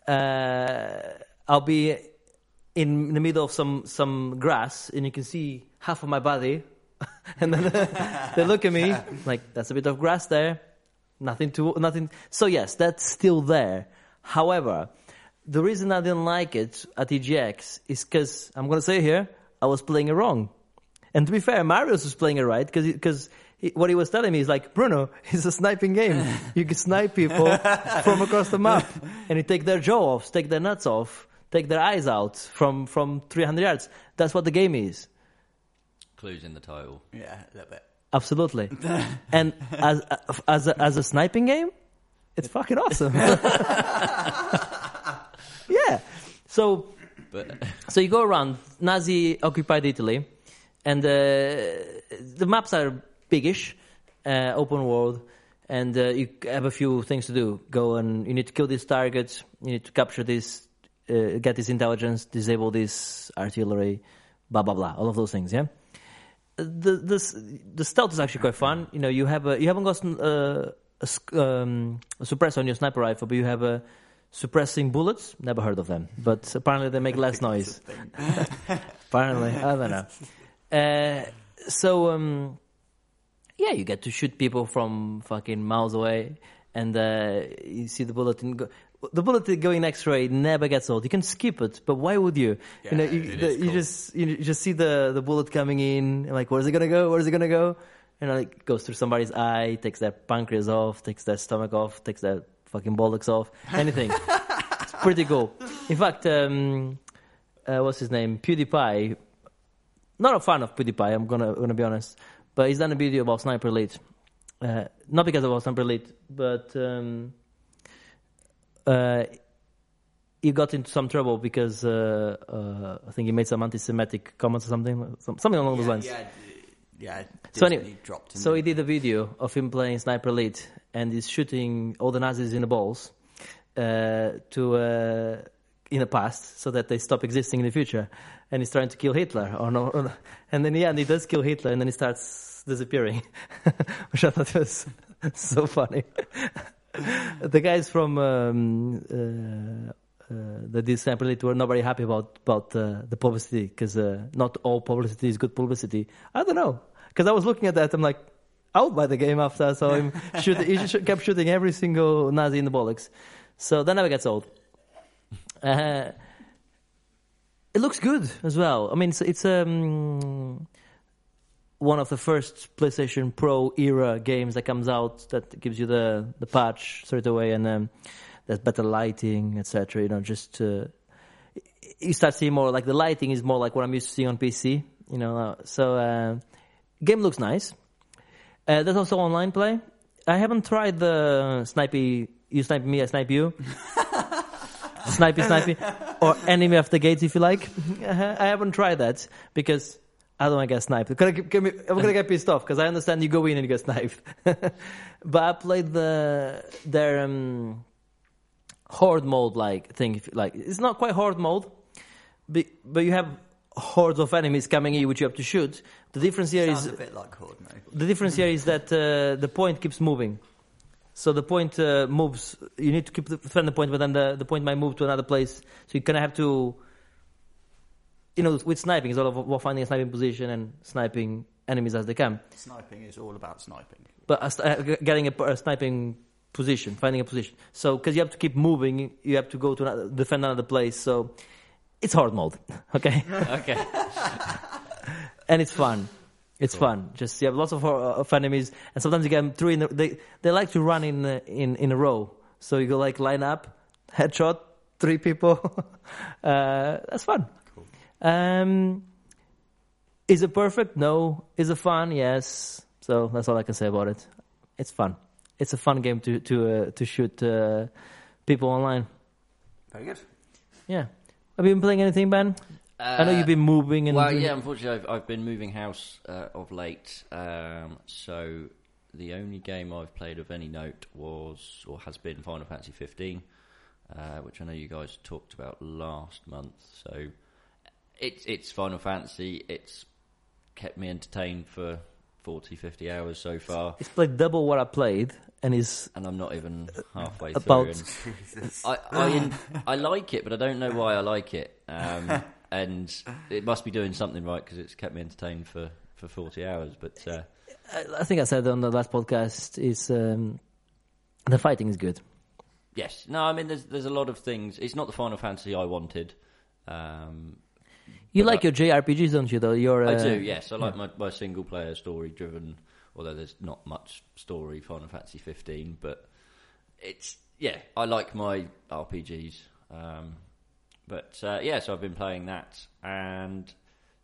Uh, I'll be in the middle of some some grass, and you can see half of my body, [LAUGHS] and then they look at me like that's a bit of grass there. Nothing to nothing. So yes, that's still there. However, the reason I didn't like it at EGX is because I'm going to say here I was playing it wrong. And to be fair, Marius was playing it right because because what he was telling me is like Bruno, [LAUGHS] it's a sniping game. you can snipe people from across the map, and you take their jaw off, take their nuts off, take their eyes out from from 300 yards. That's what the game is. Clues in the title. Yeah, a little bit. Absolutely. [LAUGHS] and as as a, as a sniping game, it's fucking awesome. [LAUGHS] yeah. So But [LAUGHS] so you go around Nazi occupied Italy, and uh, the maps are biggish, uh, open world, and uh, you have a few things to do. Go and you need to kill these targets. You need to capture this, uh, get this intelligence, disable this artillery, blah blah blah. All of those things. Yeah. The this the stealth is actually quite fun. You know, you have a you haven't got uh, a, um, a suppressor on your sniper rifle, but you have a suppressing bullets. Never heard of them, but apparently they make less noise. [LAUGHS] [LAUGHS] apparently, I don't know. Uh, so um, yeah, you get to shoot people from fucking miles away, and uh, you see the bullet. And go. the bullet going X-ray never gets old. You can skip it, but why would you? you know, you, the, is you just you just see the the bullet coming in. and Like, where's it gonna go? Where's it gonna go? And like it goes through somebody's eye, takes their pancreas off, takes their stomach off, takes their fucking bollocks off. Anything. it's pretty cool. In fact, um, uh, what's his name? PewDiePie. Not a fan of PewDiePie. I'm gonna gonna be honest, but he's done a video about Sniper Elite. Uh, not because of Sniper Elite, but um, uh, he got into some trouble because uh, uh, I think he made some anti-Semitic comments or something, something along those lines. Yeah, yeah. So anyway, dropped. So he did a video of him playing Sniper Elite and he's shooting all the Nazis in the balls uh, to uh, in the past so that they stop existing in the future. And he's trying to kill Hitler. Or no, or no. And then, yeah, and he does kill Hitler and then he starts disappearing, [LAUGHS] which I thought was [LAUGHS] so funny. [LAUGHS] the guys from um, uh, uh, Sniper Elite were not very happy about about uh, the publicity because uh, not all publicity is good publicity. I don't know because I was looking at that. I'm like, I'll buy the game after I saw him [LAUGHS] shoot. He kept shooting every single Nazi in the bollocks, so that never gets old. Uh, it looks good as well. I mean, it's, it's um, one of the first PlayStation Pro era games that comes out that gives you the the patch straight away and um, there's better lighting, etc. You know, just uh, you start seeing more like the lighting is more like what I'm used to seeing on PC. You know, uh, so uh, game looks nice. Uh, there's also online play. I haven't tried the snipey. You snipe me, I snipe you. [LAUGHS] snipey, snipey, or enemy of the gates, if you like. I haven't tried that because I don't want to get sniped. Gonna I'm gonna get pissed off because I understand you go in and you get sniped. [LAUGHS] but I played the their um, horde mode like thing. If like, it's not quite horde mode, but, but you have hordes of enemies coming in which you have to shoot. The difference here is Sounds a bit like Horde, no? the difference here is that uh, the point keeps moving. So the point uh, moves. You need to keep the, defend the point, but then the, the point might move to another place. So you kind of have to, you know, with sniping, it's all about finding a sniping position and sniping enemies as they come. Sniping is all about sniping. But st- uh, getting a, a sniping position, finding a position. So because you have to keep moving, you have to go to another, defend another place. So it's hard mode, [LAUGHS] okay, okay. [LAUGHS] and it's fun. It's fun. Just you have lots of, hor- of enemies, and sometimes you get them three. In a, they they like to run in uh, in in a row. So you go like line up, headshot, three people. [LAUGHS] uh, that's fun. Cool. Um, is it perfect? No. Is it fun? Yes. So that's all I can say about it. It's fun. It's a fun game to to uh, to shoot uh, people online. Very good. Yeah. Have you been playing anything, Ben? I know you've been moving and Uh, Well, yeah. Unfortunately, I've, I've been moving house uh, of late, um, so the only game I've played of any note was or has been Final Fantasy 15, uh, which I know you guys talked about last month. So it's it's Final Fantasy. It's kept me entertained for 40, 50 hours so far, He's played double what I played, and he's and I'm not even halfway About- through. And [LAUGHS] I I, I like it, but I don't know why I like it. Um, [LAUGHS] and it must be doing something right because it's kept me entertained for, for 40 hours. But uh, I I think I said on the last podcast is um, the fighting is good. yes, no, I mean, there's there's a lot of things. It's not the Final Fantasy I wanted. Um, You But like your JRPGs, don't you? Though you're. Uh, I do, yes. I like my, my single player story driven, although there's not much story Final Fantasy 15, but it's yeah. I like my RPGs. Um, but uh, yeah, so I've been playing that, and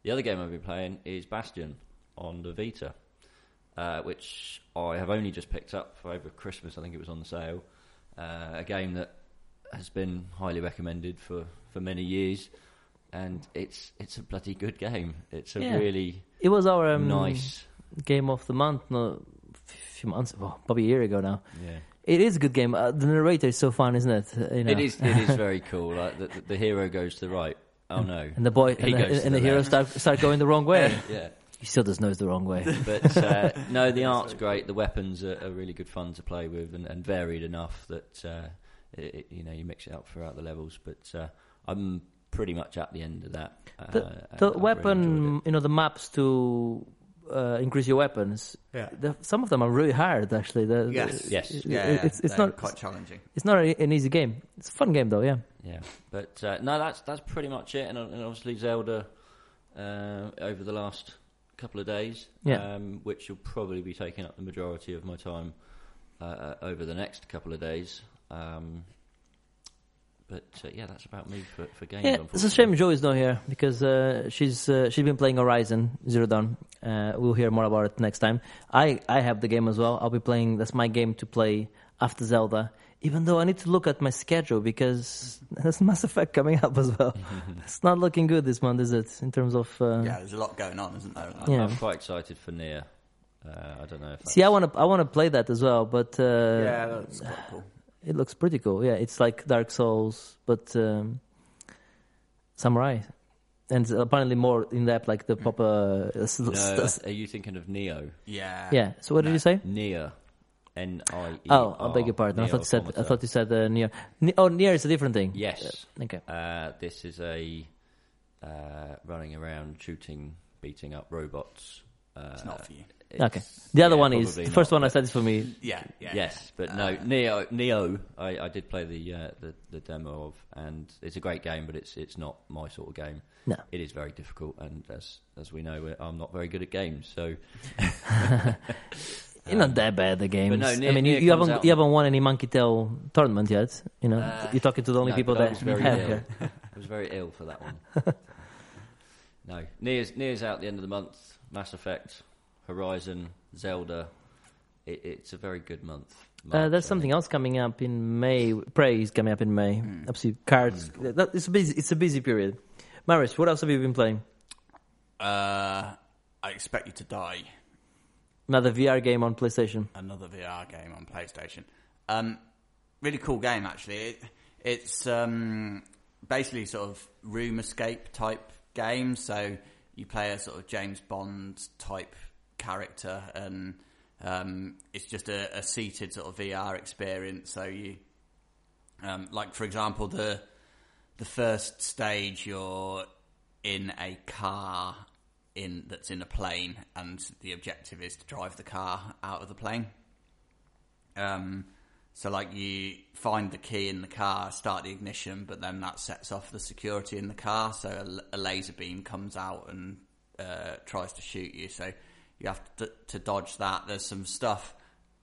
the other game I've been playing is Bastion on the Vita, uh, which I have only just picked up over Christmas. I think it was on the sale. Uh, a game that has been highly recommended for, for many years, and it's it's a bloody good game. It's a Yeah. really It was our um, nice. game of the month, no, a few months, well, probably a year ago now. Yeah. It is a good game. Uh, the narrator is so fun, isn't it? You know. It is. It is [LAUGHS] very cool. Like the, the, hero goes to the right. Oh no! And the boy He and, the, and the, the hero start start going the wrong way. [LAUGHS] yeah, he still does know it's the wrong way. but uh, [LAUGHS] no, the art's great. The weapons are, are really good fun to play with and, and varied enough that uh, it, it- you know you mix it up throughout the levels. But uh, I'm pretty much at the end of that. Uh, The, and the I've really weapon, enjoyed you know, the maps to uh, increase your weapons. Yeah. The, some of them are really hard, actually. The, Yes. the- Yes. it- Yeah, it's it's they're not quite challenging. it's not a, an easy game. It's a fun game though. Yeah. Yeah, but uh, no, that's that's pretty much it. And, uh, and obviously Zelda uh, over the last couple of days, Yeah. um, which will probably be taking up the majority of my time uh, uh, over the next couple of days. Um, but uh, yeah, that's about me for, for games. Yeah, it's a shame Joe is not here because uh, she's uh, she's been playing Horizon Zero Dawn. Uh, we'll hear more about it next time. I I have the game as well. I'll be playing. That's my game to play after Zelda. Even though I need to look at my schedule because there's Mass Effect coming up as well. [LAUGHS] it's not looking good this month, is it? In terms of uh, Yeah, there's a lot going on, isn't there? I'm, Yeah. I'm quite excited for Nier. Uh, I don't know if See, I want to I want to play that as well, but uh, yeah, that's quite cool. It looks pretty cool. Yeah, it's like Dark Souls, but um, samurai, and apparently more in depth, like the proper. [LAUGHS] Uh, No, are you thinking of Nioh? Yeah. yeah. So what did No. you say? Nioh. N I E. Oh, I beg your pardon. I thought you said I thought you said uh, near. Ne- oh, near is a different thing. Yes. Uh, okay. Uh, this is a uh, running around shooting, beating up robots. Uh, It's not for you. Okay. The other yeah, one is the first not, one I said is for me. Yeah, yeah. Yes, but Uh, no, Nioh. Nioh, I, I did play the, uh, the the demo of, and it's a great game, but it's it's not my sort of game. No. It is very difficult, and as as we know, I'm not very good at games. So [LAUGHS] You're not that bad the games. no, I Nier- mean, you, you haven't out- you haven't won any Monkey Tail tournament yet. You know, Uh, you're talking to the only no, people but I that was [LAUGHS] very have. ill. [LAUGHS] I was very ill for that one. no, Nier's Nier's out the end of the month. Mass Effect, Horizon, Zelda. It, it's a very good month. Uh, there's something else coming up in May. Prey is coming up in May. Obviously, cards. That, it's a busy. It's a busy period. Marius, what else have you been playing? Uh, I expect you to die. Another VR game on PlayStation. Another VR game on PlayStation. Um, really cool game actually. It, it's um, basically sort of room escape type game. So you play a sort of James Bond type character, and um, it's just a, a seated sort of VR experience. So you, um, like for example, the the first stage you're in a car in that's in a plane, and the objective is to drive the car out of the plane. Um, so like you find the key in the car, start the ignition, but then that sets off the security in the car. So a laser beam comes out and uh, tries to shoot you. So you have to, to dodge that. There's some stuff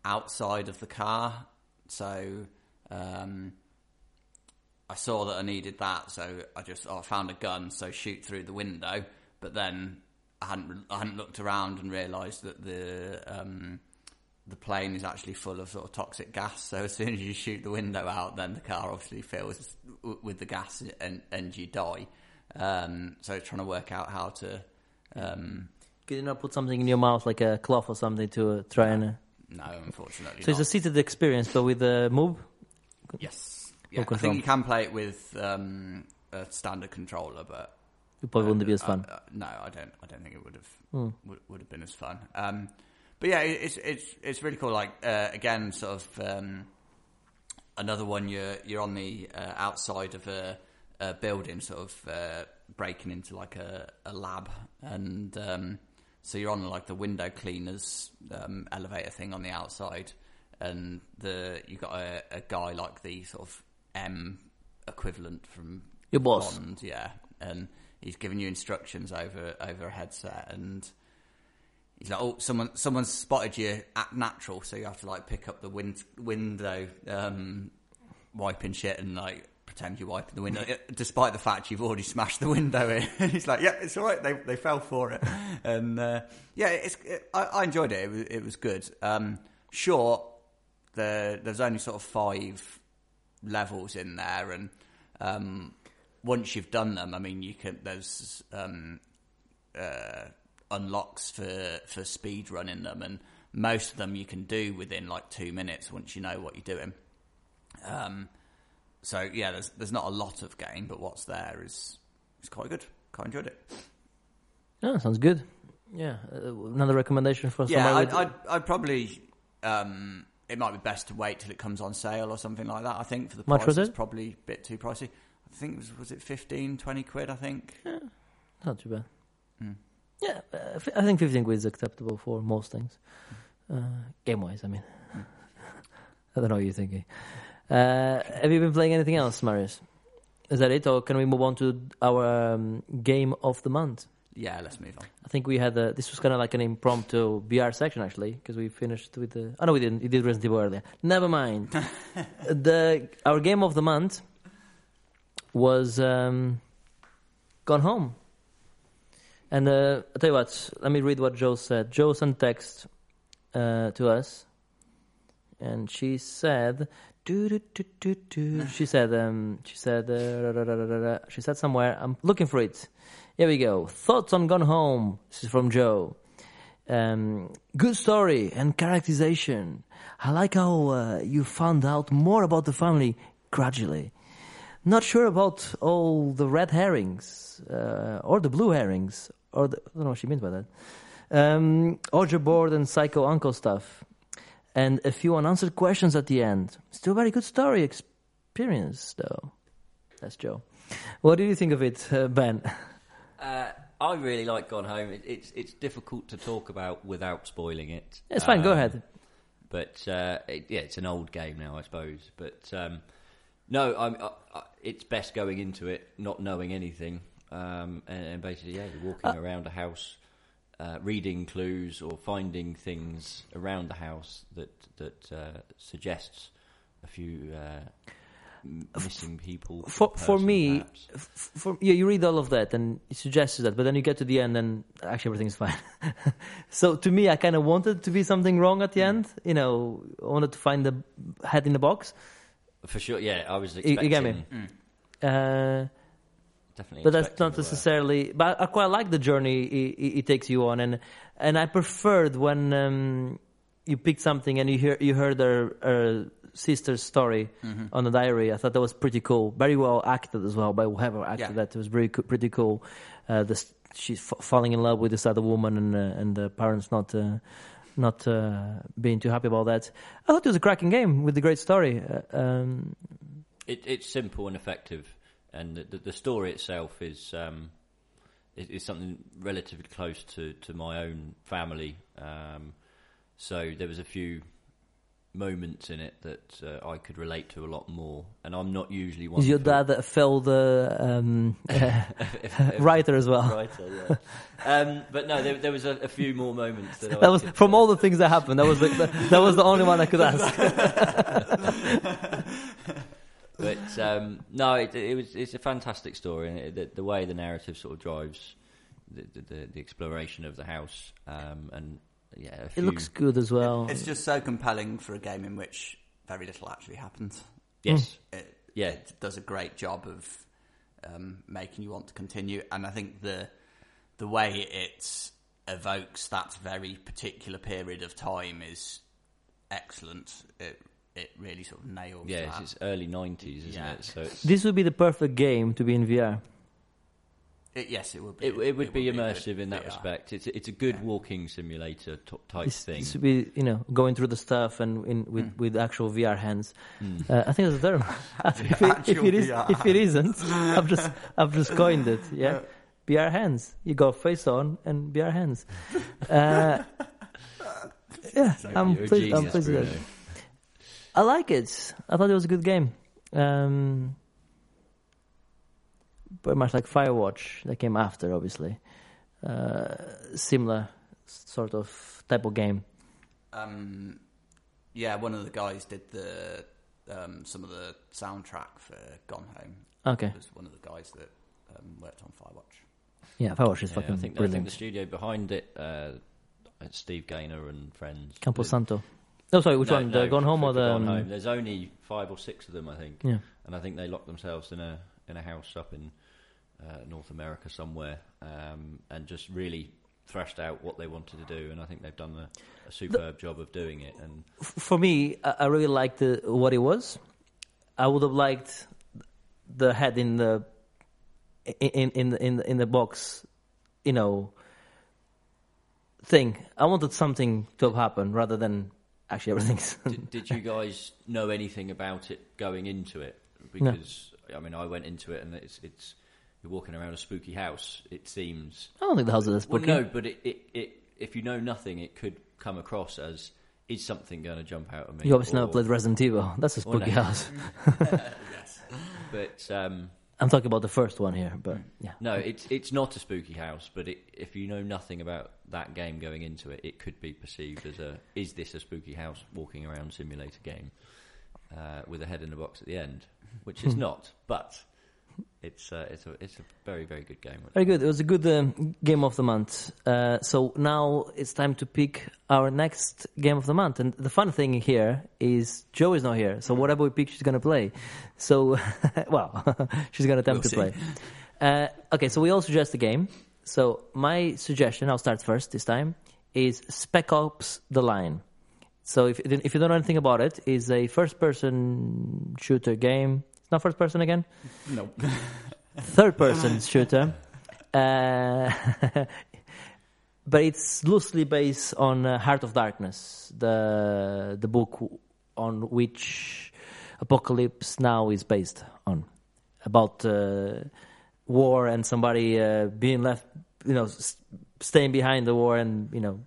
outside of the car. So um, I saw that I needed that, so I just oh, I found a gun, so shoot through the window. But then I hadn't I hadn't looked around and realised that the um, the plane is actually full of sort of toxic gas. So as soon as you shoot the window out, then the car obviously fills with the gas and and you die. Um, so trying to work out how to. Um, Can you not put something in your mouth, like a cloth or something, to uh, try and? Uh, no, unfortunately. so it's a seated experience, but with a move. yes. Yeah, I think you can play it with um, a standard controller, but It probably wouldn't be as fun. Uh, uh, no, I don't. I don't think it would have Hmm. would, would have been as fun. Um, but yeah, it's it's it's really cool. Like uh, again, sort of um, another one. You're you're on the uh, outside of a, a building, sort of uh, breaking into like a, a lab, and um, so you're on like the window cleaners um, elevator thing on the outside, and the you got a, a guy like the sort of M equivalent from Your boss. Bond, yeah, and he's giving you instructions over over a headset, and he's like, "Oh, someone someone's spotted you at natural," so you have to like pick up the wind, window, um, wiping shit, and like pretend you're wiping the window, despite the fact you've already smashed the window in. [LAUGHS] He's like, "Yeah, it's all right. They they fell for it," and uh, yeah, it's it, I, I enjoyed it. It was, it was good. Um, sure, there there's only sort of five levels in there, and um, once you've done them, I mean, you can there's um, uh, unlocks for for speed running them, and most of them you can do within like two minutes once you know what you're doing. Um, so yeah, there's there's not a lot of game, but what's there is is quite good. Quite enjoyed it. Yeah, sounds good. Yeah, uh, another recommendation for Yeah, somebody I'd, I'd, I'd probably. Um, it might be best to wait till it comes on sale or something like that. I think for the Much price, it's probably a bit too pricey. I think it was was it 15, 20 quid. I think. not too bad. Yeah, uh, f- I think 15 quid is acceptable for most things. Uh, game wise, I mean. [LAUGHS] I don't know what you're thinking. Uh, have you been playing anything else, Marius? Is that it, or can we move on to our um, game of the month? Yeah, let's move on. I think we had a, this was kind of like an impromptu VR section actually because we finished with the. Oh no, we didn't. We did Resident Evil earlier. Never mind. [LAUGHS] the our game of the month was um, Gone Home. And uh, I'll tell you what. Let me read what Joe said. Joe sent text uh, to us, and she said. She said. Um, she said. Uh. She said somewhere. I'm looking for it. Here we go. Thoughts on Gone Home. This is from Joe. Um, good story and characterization. I like how uh, you found out more about the family gradually. Not sure about all the red herrings uh, or the blue herrings or the, I don't know what she means by that. Um, board and psycho uncle stuff, and a few unanswered questions at the end. Still a very good story experience though. That's Joe. What do you think of it, uh, Ben? Uh, I really like Gone Home. It, it's it's difficult to talk about without spoiling it. It's fine. Go Um, ahead. But uh, it, yeah, it's an old game now, I suppose. But um, no, I'm, I, I, it's best going into it not knowing anything, um, and, and basically, yeah, you're walking around a house, uh, reading clues or finding things around the house that that uh, suggests a few uh, missing people. for or for me, perhaps. f- for yeah, you read all of that and it suggests that, but then you get to the end and actually everything's fine. [LAUGHS] so to me, I kind of wanted to be something wrong at the end. You know, I wanted to find the head in the box. for sure, yeah, I was you expecting. get me? Uh, Definitely, but that's not the worst. necessarily. But I quite like the journey it, it, it takes you on, and and I preferred when um, you picked something and you hear you heard her, her sister's story on the diary. I thought that was pretty cool, very well acted as well by whoever acted Yeah. that. It was very co- pretty cool. Uh, the, she's f- falling in love with this other woman, and uh, and the parents not. Uh, not uh, being too happy about that. I thought it was a cracking game with a great story. Uh, um, It, it's simple and effective, and the, the, story itself is um, is, is something relatively close to, to my own family. Um, so there was a few moments in it that uh, I could relate to a lot more, and I'm not usually one. is your dad a failed the um, [LAUGHS] writer as well? writer? Yeah. um, but no, there, there was a, a few more moments that, [LAUGHS] I That was could, from uh, all the things that happened. That was the, that was the only one I could ask. [LAUGHS] But um, no, it, it was it's a fantastic story, and it, the, the way the narrative sort of drives the, the, the, the exploration of the house, um, and yeah, a It looks good as well. It's just so compelling for a game in which very little actually happens. yes, It, Yeah. it does a great job of um, making you want to continue, and I think the the way it evokes that very particular period of time is excellent. It it really sort of nails yeah, that. it's, it's early nineties, isn't Yeah. it? So it's, This would be the perfect game to be in VR. It- yes, it would be. it, it would be good immersive in that VR. respect. It's it's a good walking simulator t- type This, thing. this would be, you know, going through the stuff and in, with Hmm. with actual VR hands. Mm. Uh, I think that's a term. [LAUGHS] if, it, if it is, VR if it isn't, I've just I've just coined it. Yeah, VR hands. You got face on and VR hands. Uh, [LAUGHS] yeah, I'm You're pleased. I'm pleased with Bruno. it. I like it. I thought it was a good game. Um, very much like Firewatch that came after, obviously. Uh, similar sort of type of game. Um, yeah, one of the guys did the um, some of the soundtrack for Gone Home. Okay. It was one of the guys that um, worked on Firewatch. Yeah, Firewatch is Yeah, fucking I think I think the studio behind it, uh, Steve Gaynor and friends. Campo Santo. Oh, sorry, which No, one? no, the Gone Home or the? Gone um, Home. There's only five or six of them, I think, Yeah. and I think they locked themselves in a in a house up in uh, North America somewhere, um, and just really thrashed out what they wanted to do. And I think they've done a, a superb job of doing it. And For me, I, really liked the, what it was. I would have liked the head in the in in in in the box, you know. Thing. I wanted something to have happened rather than actually everything's. did, did you guys know anything about it going into it? Because I mean, I went into it and it's it's you're walking around a spooky house. It seems I don't think the house is well, spooky. no, but it, it, it if you know nothing, it could come across as is something going to jump out at me? You obviously or- never played Resident Evil. That's a spooky no. house. [LAUGHS] But um, I'm talking about the first one here, but yeah. no, it's it's not a spooky house. But it, if you know nothing about that game going into it, it could be perceived as a is this a spooky house walking around simulator game uh, with a head in a box at the end, which is not. But it's uh, it's a it's a very very good game. Very good. It was a good um, game of the month. Uh, so now it's time to pick our next game of the month. And the fun thing here is Joe is not here. So whatever we pick, she's going to play. So, [LAUGHS] well, [LAUGHS] she's going to attempt We'll to play. Uh, okay, so we all suggest a game. So my suggestion, I'll start first this time, is Spec Ops: The Line. So if if you don't know anything about it, is a first-person shooter game. Not first-person again No. [LAUGHS] third person shooter. Uh, [LAUGHS] but it's loosely based on uh, Heart of Darkness, the the book on which Apocalypse Now is based on, about uh, war and somebody uh, being left, you know, s- staying behind the war and you know,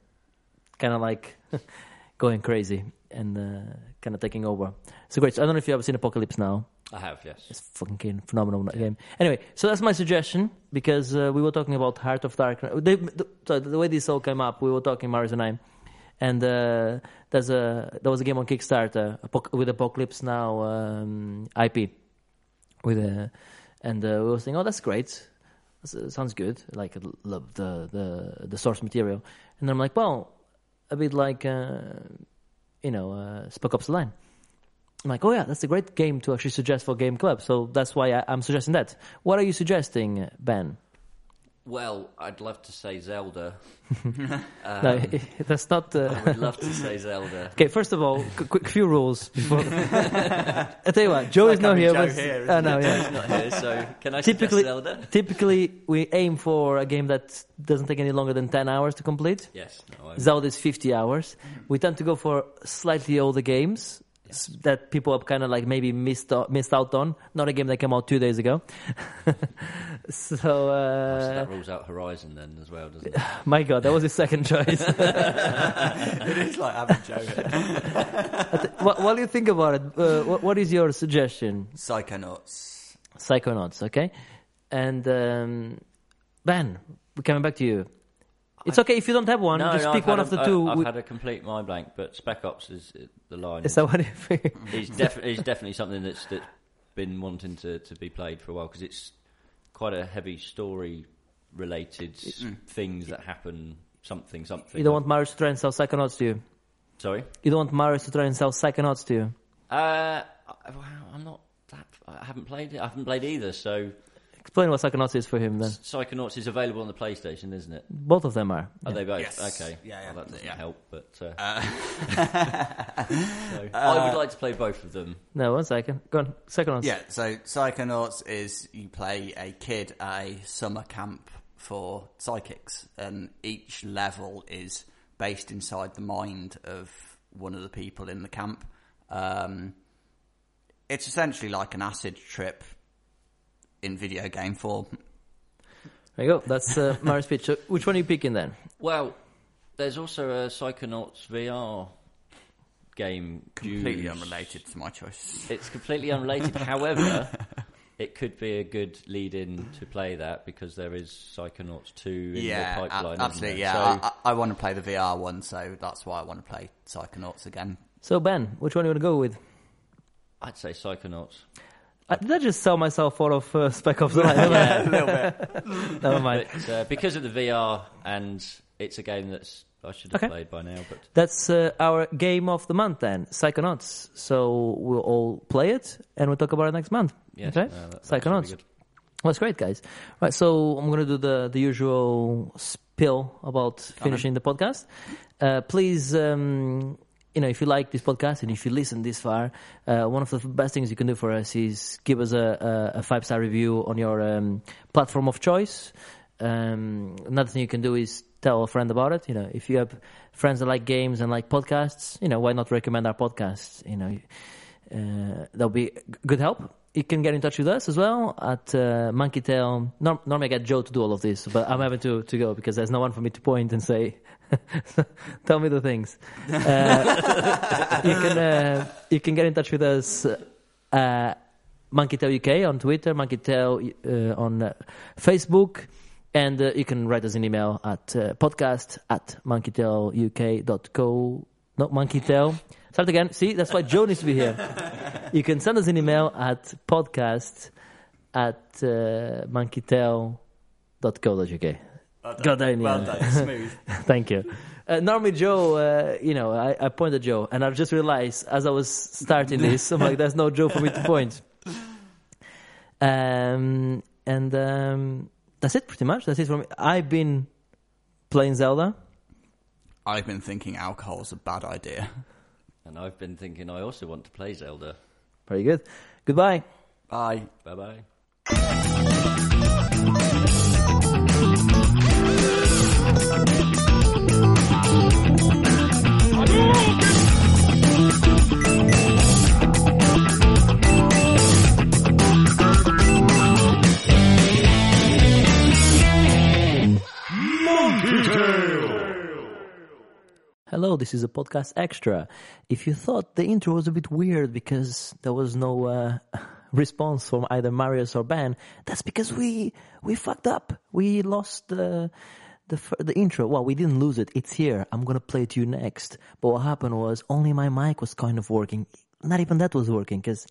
kind of like [LAUGHS] going crazy and uh, kind of taking over. So great. So I don't know if you ever seen Apocalypse Now. I have yes. It's fucking phenomenal game. Anyway, so that's my suggestion because uh, we were talking about Heart of Darkness. The, the way this all came up, we were talking Marius and I, and uh, there's a there was a game on Kickstarter with Apocalypse Now um, IP, with a, and uh, we were saying, oh, that's great, uh, sounds good. Like love the the the source material, and I'm like, well, a bit like uh, you know, uh, Spec Ops: The Line. I'm like, oh yeah, that's a great game to actually suggest for Game Club. So that's why I, I'm suggesting that. What are you suggesting, Ben? Well, I'd love to say Zelda. [LAUGHS] no, [LAUGHS] that's not. I Uh... would love to say [LAUGHS] Zelda. Okay, first of all, qu- quick few rules. Before... I tell you what, Joe like is not here. Joe but here, I know, yeah. He's not here, so can I Typically- suggest Zelda? Typically, we aim for a game that doesn't take any longer than 10 hours to complete. Yes. No, Zelda is 50 hours. We tend to go for slightly older games that people have kind of like maybe missed out, missed out on. Not a game that came out two days ago. so, [LAUGHS] so uh, that rules out Horizon then as well, doesn't it? [LAUGHS] my God, that was his second choice. [LAUGHS] it is like having Joe here. what, what do you think about it? Uh, what, what is your suggestion? Psychonauts. Psychonauts, okay? And um, Ben, we're coming back to you. It's okay if you don't have one. no, just no, pick I've one of the a- two. I've We- had a complete mind blank, but Spec Ops is the line. Is that what? It's, it's definitely something that's that's been wanting to, to be played for a while because it's quite a heavy story related things that happen. Something, something. You don't want Marius to try and sell Psychonauts to you. Sorry. You don't want Marius to try and sell Psychonauts to you. Uh, I, I'm not that. I haven't played it. I haven't played either. So Explain what Psychonauts is for him then. Psychonauts is available on the PlayStation, isn't it? Both of them are. Are they both? Yes. Okay. Yeah, yeah. Well, that doesn't Yeah. help, but uh, [LAUGHS] so I would like to play both of them. No, one second. Go on. Psychonauts. Yeah, so Psychonauts is you play a kid at a summer camp for psychics, and each level is based inside the mind of one of the people in the camp. Um, it's essentially like an acid trip in video game form. There you go. That's uh, [LAUGHS] Marius' pitch. So which one are you picking then? Well, there's also a Psychonauts VR game. Completely due- unrelated to my choice. It's completely unrelated. [LAUGHS] However, it could be a good lead-in to play that because there is Psychonauts 2 in yeah, the pipeline. isn't absolutely. Yeah, So, I, I, I want to play the VR one, so that's why I want to play Psychonauts again. So Ben, which one are you going to go with? I'd say Psychonauts. Uh, did I just sell myself out of [LAUGHS] uh, Spec Ops? The Line? Yeah, a little [LAUGHS] bit. Never mind. but uh, because of the VR and it's a game that's I should have Okay. played by now, but That's uh, our game of the month then, Psychonauts. So we'll all play it and we'll talk about it next month. yes, okay? no, that- Psychonauts. really. Well, that's great, guys. Right, so I'm going to do the, the usual spill about finishing the podcast. Uh, please, um, you know, if you like this podcast and if you listen this far, uh, one of the best things you can do for us is give us a, a, a five star review on your um, platform of choice. Um, another thing you can do is tell a friend about it. You know, if you have friends that like games and like podcasts, you know, why not recommend our podcasts? You know, uh, that'll be good help. You can get in touch with us as well at uh. Norm- normally, I get Joe to do all of this, but I'm having to, to go because there's no one for me to point and say, [LAUGHS] "Tell me the things." Uh, [LAUGHS] you can uh, you can get in touch with us. Uh, UK on Twitter, Monkey Tail uh, on uh, Facebook, and uh, you can write us an email at podcast at monkeytailuk.co. Not Monkey Tail. Start again. See, that's why Joe needs to be here. you can send us an email at podcast at uh, monkeytail.co.uk. Well Got that in Well done. Smooth. [LAUGHS] Thank you. Uh, normally, Joe, uh, you know, I, I at Joe, and I just realized as I was starting this, I'm like, there's no Joe for me to point. Um, and um, that's it, pretty much. That's it for me. I've been playing Zelda. I've been thinking alcohol is a bad idea. And I've been thinking I also want to play Zelda. Very good. Goodbye. Bye. Bye bye. Hello, this is a podcast extra. If you thought the intro was a bit weird because there was no uh, [LAUGHS] response from either Marius or Ben, that's because we we fucked up. We lost the the the intro. Well, we didn't lose it. It's here. I'm gonna play it to you next. But what happened was only my mic was kind of working. Not even that was working because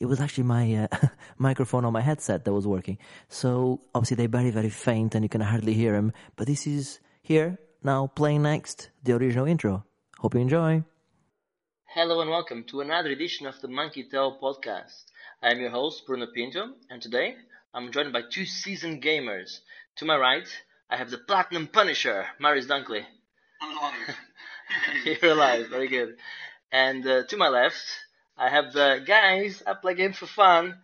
it was actually my uh, [LAUGHS] microphone on my headset that was working. So obviously they're very very faint and you can hardly hear them. But this is here now playing next the original intro. Hope you enjoy. Hello and welcome to another edition of the Monkey Tail podcast. I am your host Bruno Pinto, and today I'm joined by two seasoned gamers. To my right, I have the Platinum Punisher, Marius Dunkley. I'm alive. [LAUGHS] You're alive, very good. And uh, to my left, I have the guys I play games for fun,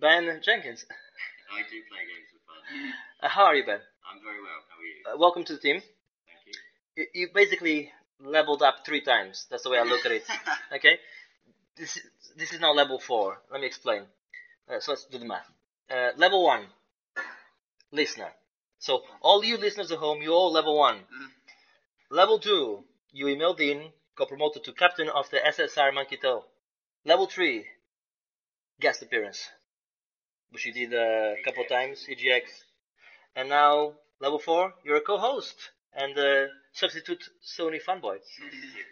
Ben Jenkins. I do play games for fun. Uh, how are you, Ben? I'm very well. How are you? Uh, welcome to the team. You. Basically leveled up three times. That's the way I look at it. [LAUGHS] Okay, this is, this is now level four. Let me explain. Uh, so let's do the math. Uh, level one, listener. So all you listeners at home, you all level one. Level two, you emailed in, got promoted to captain of the SSR Monkey Tail. Level three, guest appearance, which you did a couple times, EGX. And now level four, you're a co-host and uh, substitute Sony fanboy.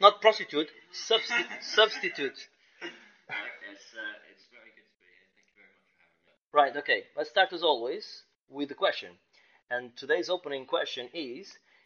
Not prostitute, substi- [LAUGHS] substitute. It's, uh, it's very good to be here. Thank you very much for having me. Right, okay. Let's start as always with the question. And today's opening question is